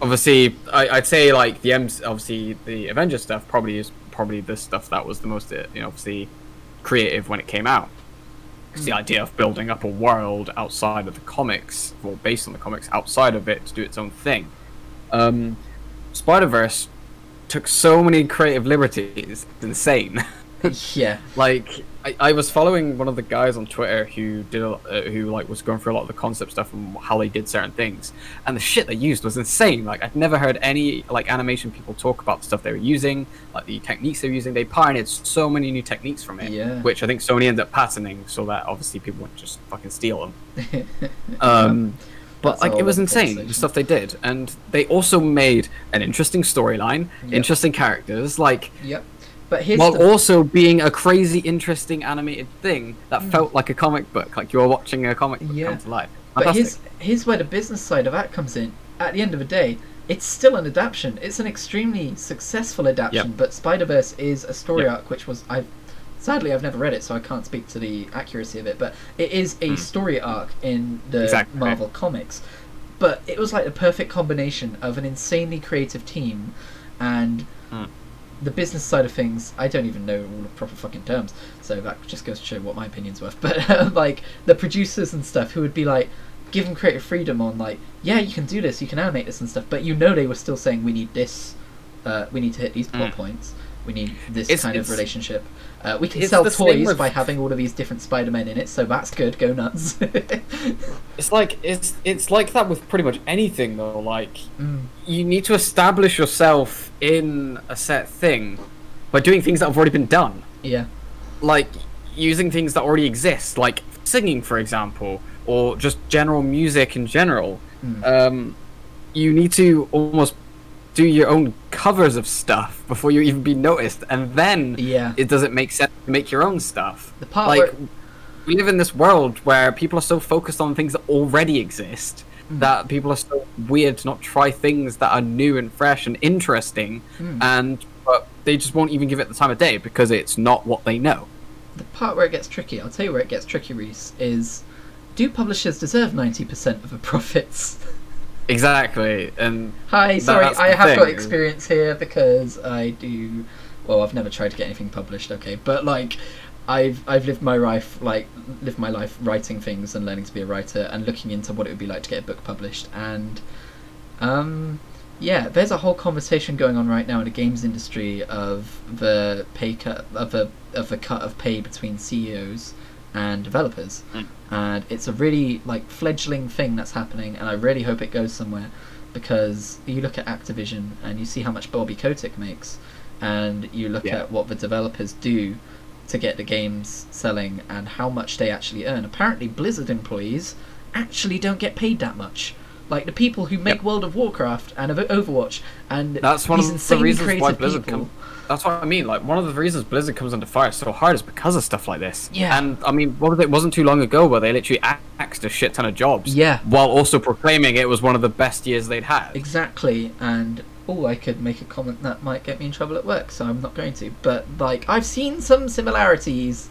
obviously, I, I'd say like the M, obviously the Avengers stuff probably is probably the stuff that was the most uh, you know obviously creative when it came out. 'Cause the idea of building up a world outside of the comics, or based on the comics, outside of it to do its own thing. Um, Spider Verse took so many creative liberties. It's insane. yeah like I, I was following one of the guys on Twitter who did a, uh, who like was going through a lot of the concept stuff and how they did certain things, and the shit they used was insane. Like I'd never heard any like animation people talk about the stuff they were using, like the techniques they were using. They pioneered so many new techniques from it, Yeah. which I think Sony ended up patenting so that obviously people wouldn't just fucking steal them. Um, but That's like it was insane the stuff they did, and they also made an interesting storyline, Yep. interesting characters, like yep but while the also being a crazy, interesting animated thing that felt like a comic book, like you were watching a comic book Mm. Yeah. come to life. But here's here's where the business side of that comes in. At the end of the day, it's still an adaptation. It's an extremely successful adaptation. Yep. But Spider Verse is a story Yep. arc, which was I. Sadly, I've never read it, so I can't speak to the accuracy of it. But it is a story arc in the Hmm. Exactly. Marvel comics. But it was like the perfect combination of an insanely creative team and Hmm. The business side of things. I don't even know all the proper fucking terms, so that just goes to show what my opinion's worth. But like the producers and stuff who would be like, give them creative freedom on like, yeah, you can do this, you can animate this and stuff. But you know they were still saying we need this, uh, we need to hit these plot Mm. points, we need this It's- kind of relationship. Uh, we can it's sell toys with- by having all of these different Spider-Men in it, so that's good. Go nuts. It's like it's it's like that with pretty much anything though. Like Mm. you need to establish yourself in a set thing by doing things that have already been done. Yeah. like using things that already exist, like singing, for example, or just general music in general. Mm. Um, you need to almost do your own covers of stuff before you even be noticed, and then Yeah. it doesn't make sense to make your own stuff. The part like where- we live in this world where people are so focused on things that already exist that people are so weird to not try things that are new and fresh and interesting, Mm. and but they just won't even give it the time of day because it's not what they know. The part where it gets tricky, I'll tell you where it gets tricky, Reese, is do publishers deserve 90% of the profits? Exactly, and Hi, sorry, I have got experience here because I do. Well, I've never tried to get anything published, okay, but like, I've I've lived my life like lived my life writing things and learning to be a writer and looking into what it would be like to get a book published and, um, yeah, there's a whole conversation going on right now in the games industry of the pay cut of a of a cut of pay between CEOs and developers, Mm. and it's a really like fledgling thing that's happening, and I really hope it goes somewhere because you look at Activision and you see how much Bobby Kotick makes, and you look Yeah. at what the developers do to get the games selling and how much they actually earn. Apparently, Blizzard employees actually don't get paid that much. Like the people who make Yep. World of Warcraft and Overwatch and That's one of the insane reasons why Blizzard people. come- That's what I mean. Like one of the reasons Blizzard comes under fire so hard is because of stuff like this. Yeah. And I mean, what was it? wasn't too long ago where they literally axed a shit ton of jobs. Yeah. While also proclaiming it was one of the best years they'd had. Exactly, and oh, I could make a comment that might get me in trouble at work, so I'm not going to. But like, I've seen some similarities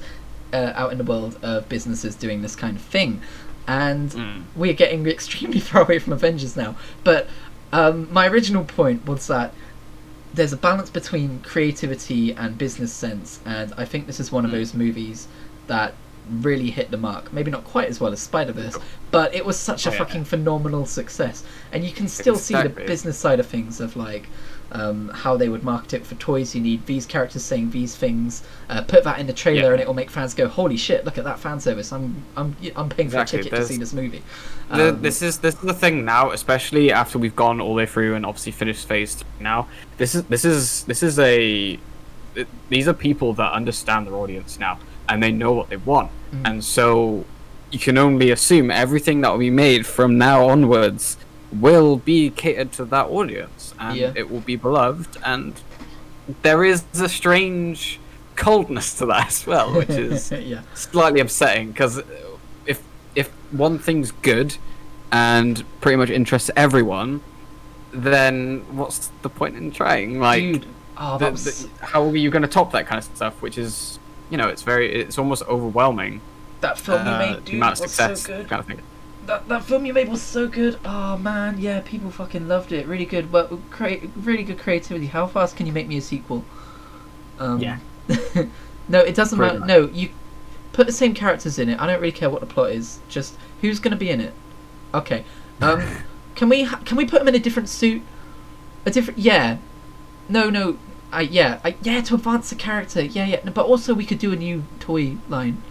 uh, out in the world of businesses doing this kind of thing, and Mm. we're getting extremely far away from Avengers now. But um, my original point was that there's a balance between creativity and business sense, and I think this is one of Mm. those movies that really hit the mark. Maybe not quite as well as Spider Verse, but it was such a Oh, yeah. fucking phenomenal success, and you can still see the business side of things of like. Um, how they would market it for toys. You need these characters saying these things. Uh, put that in the trailer, Yeah. and it will make fans go, "Holy shit! Look at that fan service! I'm I'm I'm paying for Exactly, a ticket to see this movie." The, Um, this is this is the thing now, especially after we've gone all the way through and obviously finished phase three now. This is this is this is a it- these are people that understand their audience now and they know what they want, Mm. and so you can only assume everything that will be made from now onwards will be catered to that audience and Yeah. it will be beloved and there is a strange coldness to that as well, which is yeah. slightly upsetting because if if one thing's good and pretty much interests everyone, then what's the point in trying? Like, Dude, oh, the- was the- how are you going to top that kind of stuff? Which is, you know, it's very, it's almost overwhelming. that film you uh, made, the dude, amount of was success so good. kind of thing. That that film you made was so good. Oh man, yeah, people fucking loved it. Really good. Well, create really good creativity. How fast can you make me a sequel? Um, Yeah. no, it doesn't Pretty matter. No, you put the same characters in it. I don't really care what the plot is. Just who's gonna be in it. Okay. Um, can we ha- can we put them in a different suit? A different yeah. No, no. I yeah, I yeah to advance the character. Yeah, yeah. No, but also we could do a new toy line.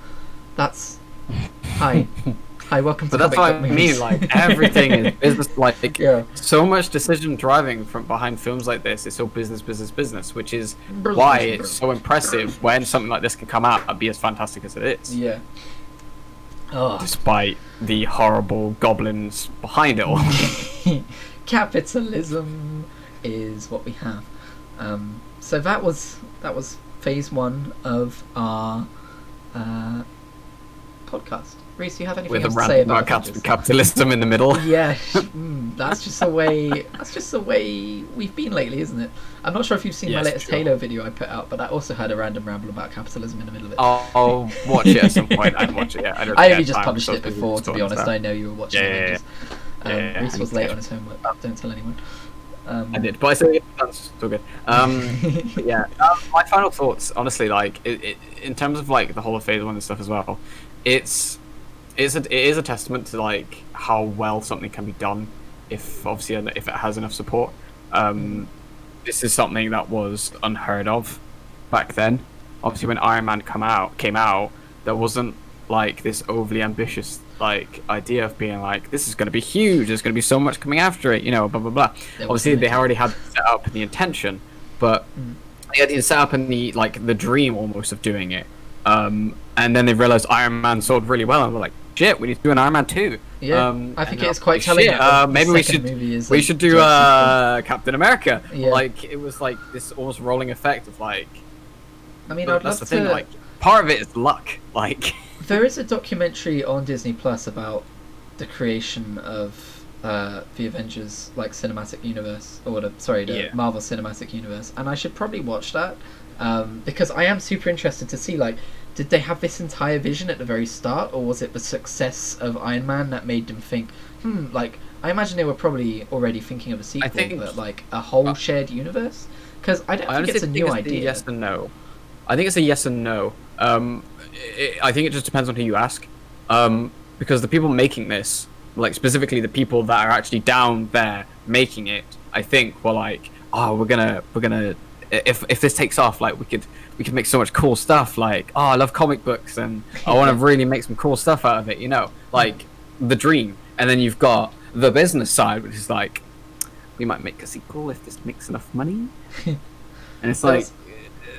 That's hi. Hi, welcome to But that's what I mean. Like everything is business. Like Yeah. so much decision driving from behind films like this is so business, business, business, which is why it's so impressive when something like this can come out and be as fantastic as it is. Yeah. Oh, despite the horrible goblins behind it all. capitalism is what we have. Um, so that was that was phase one of our uh, podcast. Reese, do you have anything with a else to say random about about cap- Avengers? capitalism in the middle. Yeah, mm, that's just the way. That's just the way we've been lately, isn't it? I'm not sure if you've seen my latest sure. Halo video I put out, but that also had a random ramble about capitalism in the middle of it. I'll, I'll watch it at some point. I haven't watched it yet. I, don't I only had just time, published so it before, to be honest. stuff. I know you were watching Yeah, yeah, yeah. Um, Yeah, yeah, yeah. Reese was late on his homework. Don't tell anyone. Um, I did, but I said that's still good. Um, yeah, um, my final thoughts, honestly, like it, it, in terms of like the whole of Phase One and stuff as well, it's it's a, it is a testament to like how well something can be done if obviously if it has enough support. Um, this is something that was unheard of back then. Obviously, when Iron Man come out came out, there wasn't like this overly ambitious like idea of being like this is going to be huge. There's going to be so much coming after it, you know, blah blah blah. There Obviously, they already had setup and the intention, but Mm. they had the setup and the like the dream almost of doing it. Um, and then they realized Iron Man sold really well, and we're like, shit, we need to do an Iron Man two. Yeah, um, I think it's quite like, telling shit, uh, maybe we should is we should do uh, Captain America. Yeah. Like it was like this almost rolling effect of like. I mean, I'd that's love the thing. to. Like part of it is luck. Like There is a documentary on Disney Plus about the creation of uh, the Avengers like cinematic universe or the sorry the Yeah. Marvel cinematic universe, and I should probably watch that um, because I am super interested to see like did they have this entire vision at the very start, or was it the success of Iron Man that made them think, hmm, like I imagine they were probably already thinking of a sequel, think- but like a whole uh, shared universe. Because I don't I think it's a think new it's idea. yes and no. I think it's a yes and no. Um, i I think it just depends on who you ask. Um, because the people making this, like specifically the people that are actually down there making it, I think were like, oh, we're gonna, we're gonna, if if this takes off, like we could, we could make so much cool stuff. Like, oh, I love comic books, and I want to really make some cool stuff out of it. You know, like the dream. And then you've got the business side, which is like, we might make a sequel if this makes enough money. and it's like,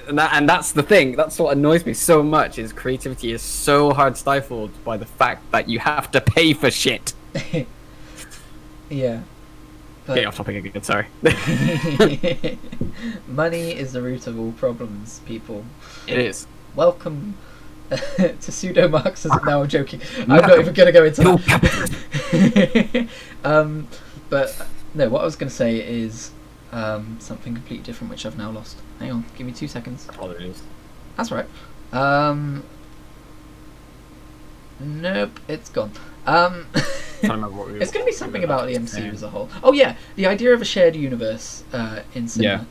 and, that, and that's the thing. That's what annoys me so much. Is creativity is so hard stifled by the fact that you have to pay for shit. yeah. But- Getting off topic again. Sorry. Money is the root of all problems, people. it is. Welcome to pseudo Marxism. now I'm joking. I'm not even going to go into that. um, but no, what I was going to say is um, something completely different, which I've now lost. Hang on, give me two seconds. Apologies. That's right. Um, nope, it's gone. Um, Trying to remember what we it's going to be something about the MCU saying. as a whole. Oh yeah, the idea of a shared universe uh, in cinema.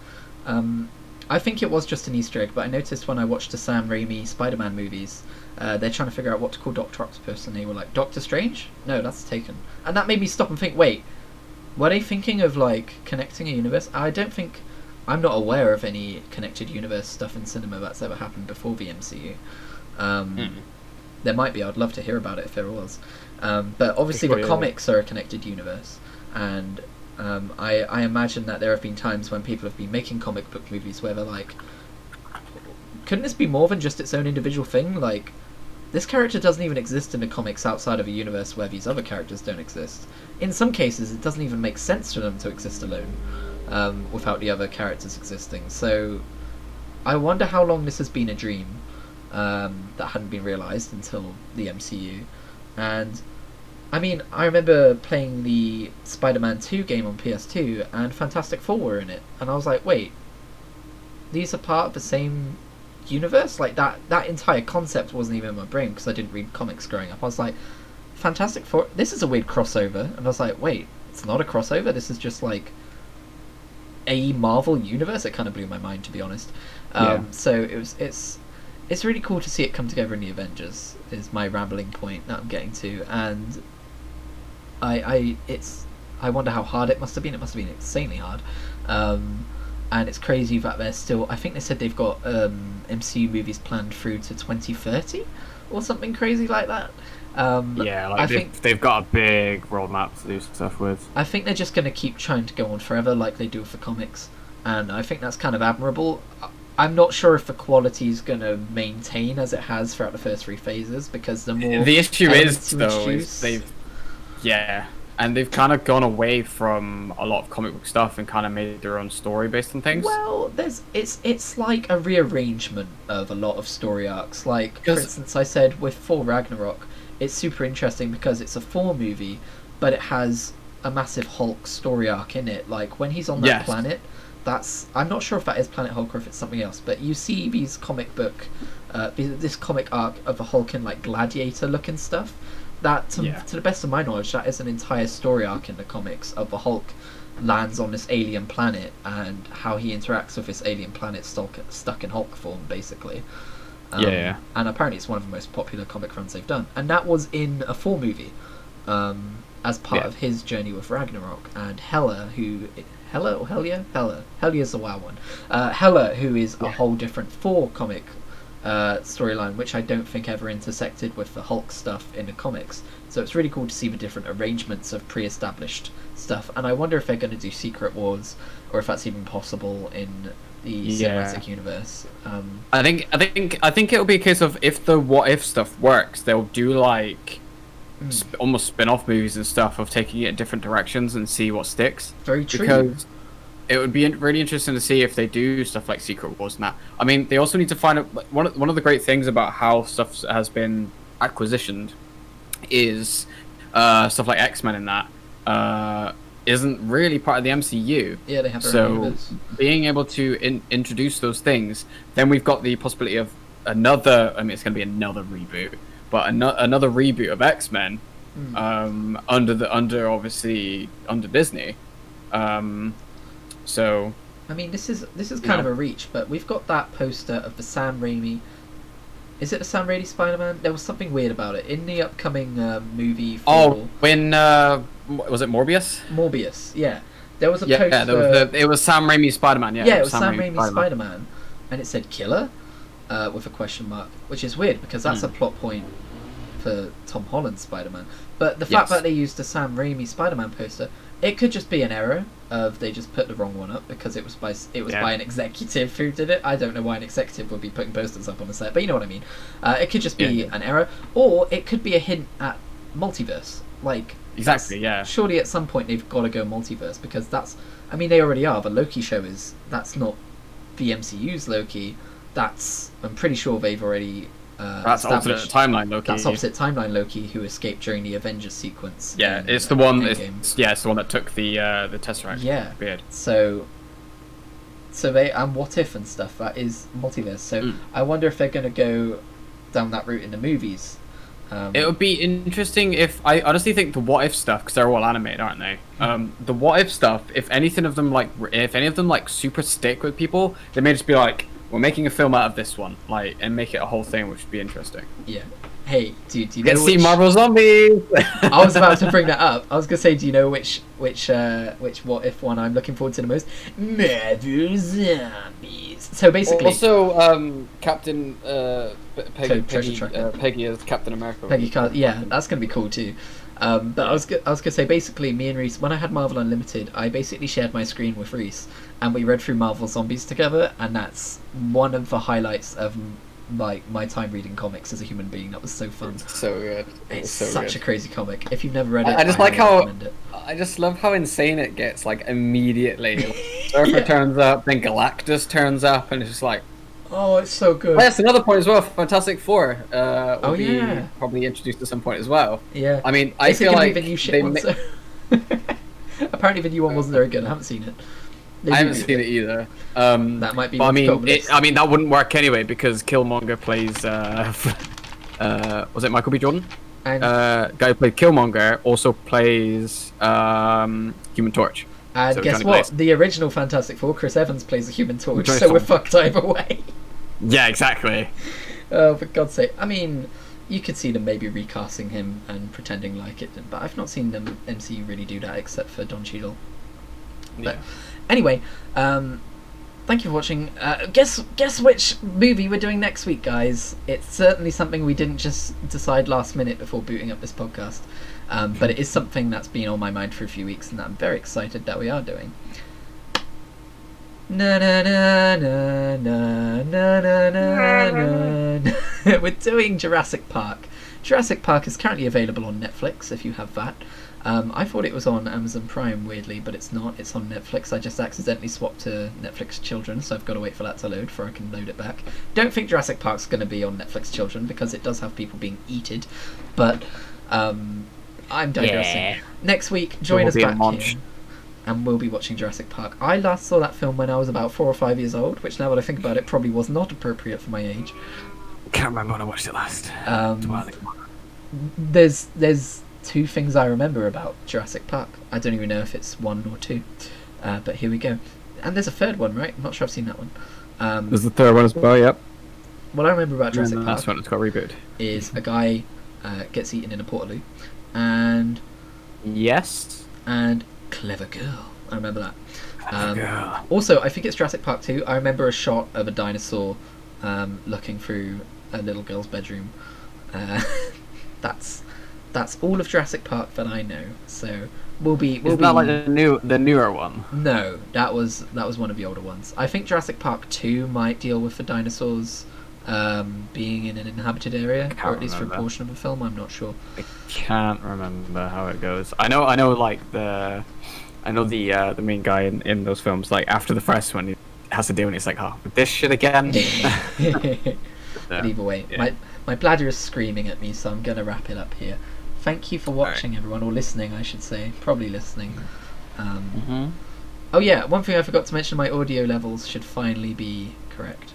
Um, I think it was just an Easter egg, but I noticed when I watched the Sam Raimi Spider-Man movies, uh, they're trying to figure out what to call Doctor Octopus, and they were like, Doctor Strange? No, that's taken. And that made me stop and think, wait, were they thinking of like connecting a universe? I don't think. I'm not aware of any connected universe stuff in cinema that's ever happened before the MCU. Um, Mm. There might be. I'd love to hear about it if there was. Um, but obviously, the comics are a connected universe, and um, I, I imagine that there have been times when people have been making comic book movies where they're like, couldn't this be more than just its own individual thing? Like, this character doesn't even exist in the comics outside of a universe where these other characters don't exist. In some cases, it doesn't even make sense for them to exist alone um, without the other characters existing. So, I wonder how long this has been a dream um, that hadn't been realized until the MCU. And I mean, I remember playing the Spider-Man 2 game on PS2, and Fantastic Four were in it, and I was like, wait, these are part of the same universe? Like that that entire concept wasn't even in my brain because I didn't read comics growing up. I was like, Fantastic Four, this is a weird crossover, and I was like, wait, it's not a crossover. This is just like a Marvel universe. It kind of blew my mind, to be honest. Um, Yeah. So it was it's it's really cool to see it come together in the Avengers. Is my rambling point that I'm getting to, and I I it's I wonder how hard it must have been. It must have been insanely hard. Um, and it's crazy that they're still. I think they said they've got um, MCU movies planned through to 2030 or something crazy like that. Um, Yeah, like I they've, think they've got a big roadmap to do stuff with. I think they're just going to keep trying to go on forever like they do with the comics, and I think that's kind of admirable. I'm not sure if the quality is going to maintain as it has throughout the first three phases because the more the issue is though introduce- is they've yeah and they've kind of gone away from a lot of comic book stuff and kind of made their own story based on things Well, there's it's it's like a rearrangement of a lot of story arcs. Like for 'Cause- instance, I said with Thor Ragnarok, it's super interesting because it's a Thor movie, but it has a massive Hulk story arc in it. Like when he's on that Yes. planet, that's I'm not sure if that is Planet Hulk or if it's something else. But you see these comic book, uh, this comic arc of a Hulk in like gladiator looking stuff. That to, Yeah. to the best of my knowledge, that is an entire story arc in the comics of the Hulk lands on this alien planet and how he interacts with this alien planet stuck stuck in Hulk form, basically. Um, Yeah. And apparently, it's one of the most popular comic runs they've done, and that was in a Thor movie, um, as part Yeah. of his journey with Ragnarok. And Hela, who Hela or Helia, Hela, Helia's the WoW one. Uh, Hela, who is a whole different Thor comic uh, storyline, which I don't think ever intersected with the Hulk stuff in the comics. So it's really cool to see the different arrangements of pre-established stuff, and I wonder if they're going to do Secret Wars, or if that's even possible in the Yeah. cinematic universe. Um, i think i think i think it'll be a case of if the what if stuff works they'll do like mm, sp- almost spin-off movies and stuff of taking it in different directions and see what sticks very true. because it would be really interesting to see if they do stuff like Secret Wars and that. I mean, they also need to find out like, one of, one of the great things about how stuff has been acquisitioned is uh, stuff like X Men and that uh, isn't really part of the MCU. Yeah, they have So being able to in- introduce those things, then we've got the possibility of another. I mean, it's going to be another reboot, but ano- another reboot of X Men Hmm. um, under the under obviously under Disney. Um, so I mean, this is this is kind Yeah. of a reach, but we've got that poster of the Sam Raimi. Is it the Sam Raimi Spider-Man? There was something weird about it in the upcoming uh, movie for oh, when uh, was it Morbius? Morbius. Yeah, there was a Yeah, poster. yeah, there was the, it was Sam Raimi Spider Man. Yeah, yeah, it was Sam, Raimi Spider-Man. Spider-Man, and it said killer, uh, with a question mark, which is weird because that's Hmm. a plot point for Tom Holland's Spider-Man. But the fact Yes. that they used the Sam Raimi Spider-Man poster, it could just be an error of they just put the wrong one up because it was by it was Yeah. by an executive who did it. I don't know why an executive would be putting posters up on the set, but you know what I mean. Uh, it could just be Yeah. an error, or it could be a hint at multiverse. Like Exactly, yeah. Surely at some point they've got to go multiverse because that's. I mean, they already are. The Loki show is that's not the MCU's Loki. That's I'm pretty sure they've already. Uh, That's alternate timeline Loki. That's opposite timeline Loki who escaped during the Avengers sequence. Yeah, in, it's uh, the one. It's, yeah, it's the one that took the uh, the Tesseract. Yeah. Beard. So, so they and what if and stuff that is multiverse. So Mm. I wonder if they're going to go down that route in the movies. Um, It would be interesting if I honestly think the what if stuff because they're all animated, aren't they? Um, the what if stuff, if anything of them like, if any of them like super stick with people, they may just be like, we're making a film out of this one, like, and make it a whole thing, which would be interesting. yeah. Hey, dude, do you to see which- Marvel Zombies. I was about to bring that up. I was gonna say, do you know which which uh, which what if one I'm looking forward to the most? Marvel Zombies. So basically, also, um, Captain uh, Peggy, Peggy, uh, Peggy is Captain America. Peggy Car- yeah, that's gonna be cool too. Um, but I was go- I was gonna say basically, me and Reese, when I had Marvel Unlimited, I basically shared my screen with Reese, and we read through Marvel Zombies together, and that's one of the highlights of like my time reading comics as a human being. That was so fun. so good. It's such a crazy comic. If you've never read it, I just like how- it. I just love how insane it gets, like immediately. Surfer Yeah. turns up, then Galactus turns up, and it's just like. Oh, it's so good. Oh, that's another point as well. Fantastic Four uh, will Oh, be yeah. probably introduced at some point as well. Yeah. I mean, I Is feel like the new shit they one. ma- so- Apparently, the new one wasn't very good. I haven't seen it. They I haven't seen it either. Um, That might be But I mean, it. I mean that wouldn't work anyway because Killmonger plays. Uh, uh, was it Michael B. Jordan? And, Uh, guy who played Killmonger also plays um, Human Torch. and so guess what? Blaze. The original Fantastic Four, Chris Evans plays the Human Torch, so we're fucked either way. Yeah, exactly. Oh, for God's sake! I mean, you could see them maybe recasting him and pretending like it, but I've not seen them MCU really do that except for Don Cheadle. But anyway, um, thank you for watching. Uh, guess guess which movie we're doing next week, guys. It's certainly something we didn't just decide last minute before booting up this podcast, um, but it is something that's been on my mind for a few weeks, and that I'm very excited that we are doing. Na na na na na na na na na. We're doing Jurassic Park. Jurassic Park is currently available on Netflix if you have that. Um, I thought it was on Amazon Prime, weirdly, but it's not. It's on Netflix. I just accidentally swapped to Netflix Children, so I've got to wait for that to load before I can load it back. Don't think Jurassic Park's going to be on Netflix Children because it does have people being eated, but um, I'm digressing. Yeah. Next week, join us back here, and we'll be watching Jurassic Park. I last saw that film when I was about four or five years old, which now that I think about it, probably was not appropriate for my age. Can't remember when I watched it last. Um, there's there's two things I remember about Jurassic Park. I don't even know if it's one or two, uh, but here we go. And there's a third one, right? I'm not sure I've seen that one. Um, There's the third one as well. Yep. what I remember about Jurassic and the last Park one it's got rebooted. is a guy uh, gets eaten in a portaloo, and Yes. and clever girl. I remember that. Um, Girl. Also, I think it's Jurassic Park 2. I remember a shot of a dinosaur um, looking through a little girl's bedroom. Uh, that's that's all of Jurassic Park that I know. So we'll be we'll Isn't be that like the new, the newer one? no, that was that was one of the older ones. I think Jurassic Park 2 might deal with the dinosaurs um, being in an inhabited area, or at least for a portion of the film. I'm not sure. I can't remember how it goes. I know, I know, like the, I know the uh, the main guy in, in those films. Like after the first one, he has to do, and he's like, "Oh, this shit again." but either way, yeah. my my bladder is screaming at me, so I'm gonna wrap it up here. Thank you for watching, everyone, or listening, I should say. Probably listening. Um, Mm-hmm. oh yeah, one thing I forgot to mention: my audio levels should finally be correct.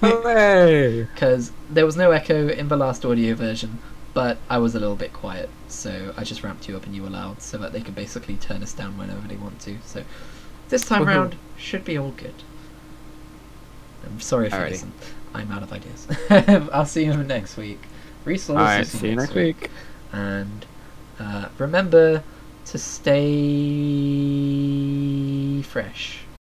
Hooray! because there was no echo in the last audio version, but I was a little bit quiet, so I just ramped you up and you were loud, so that they could basically turn us down whenever they want to. So this time Woohoo. round should be all good. I'm sorry if you Alrighty. listen. I'm out of ideas. I'll see you next week. Resources. Alright, see you next week. And uh, remember to stay fresh.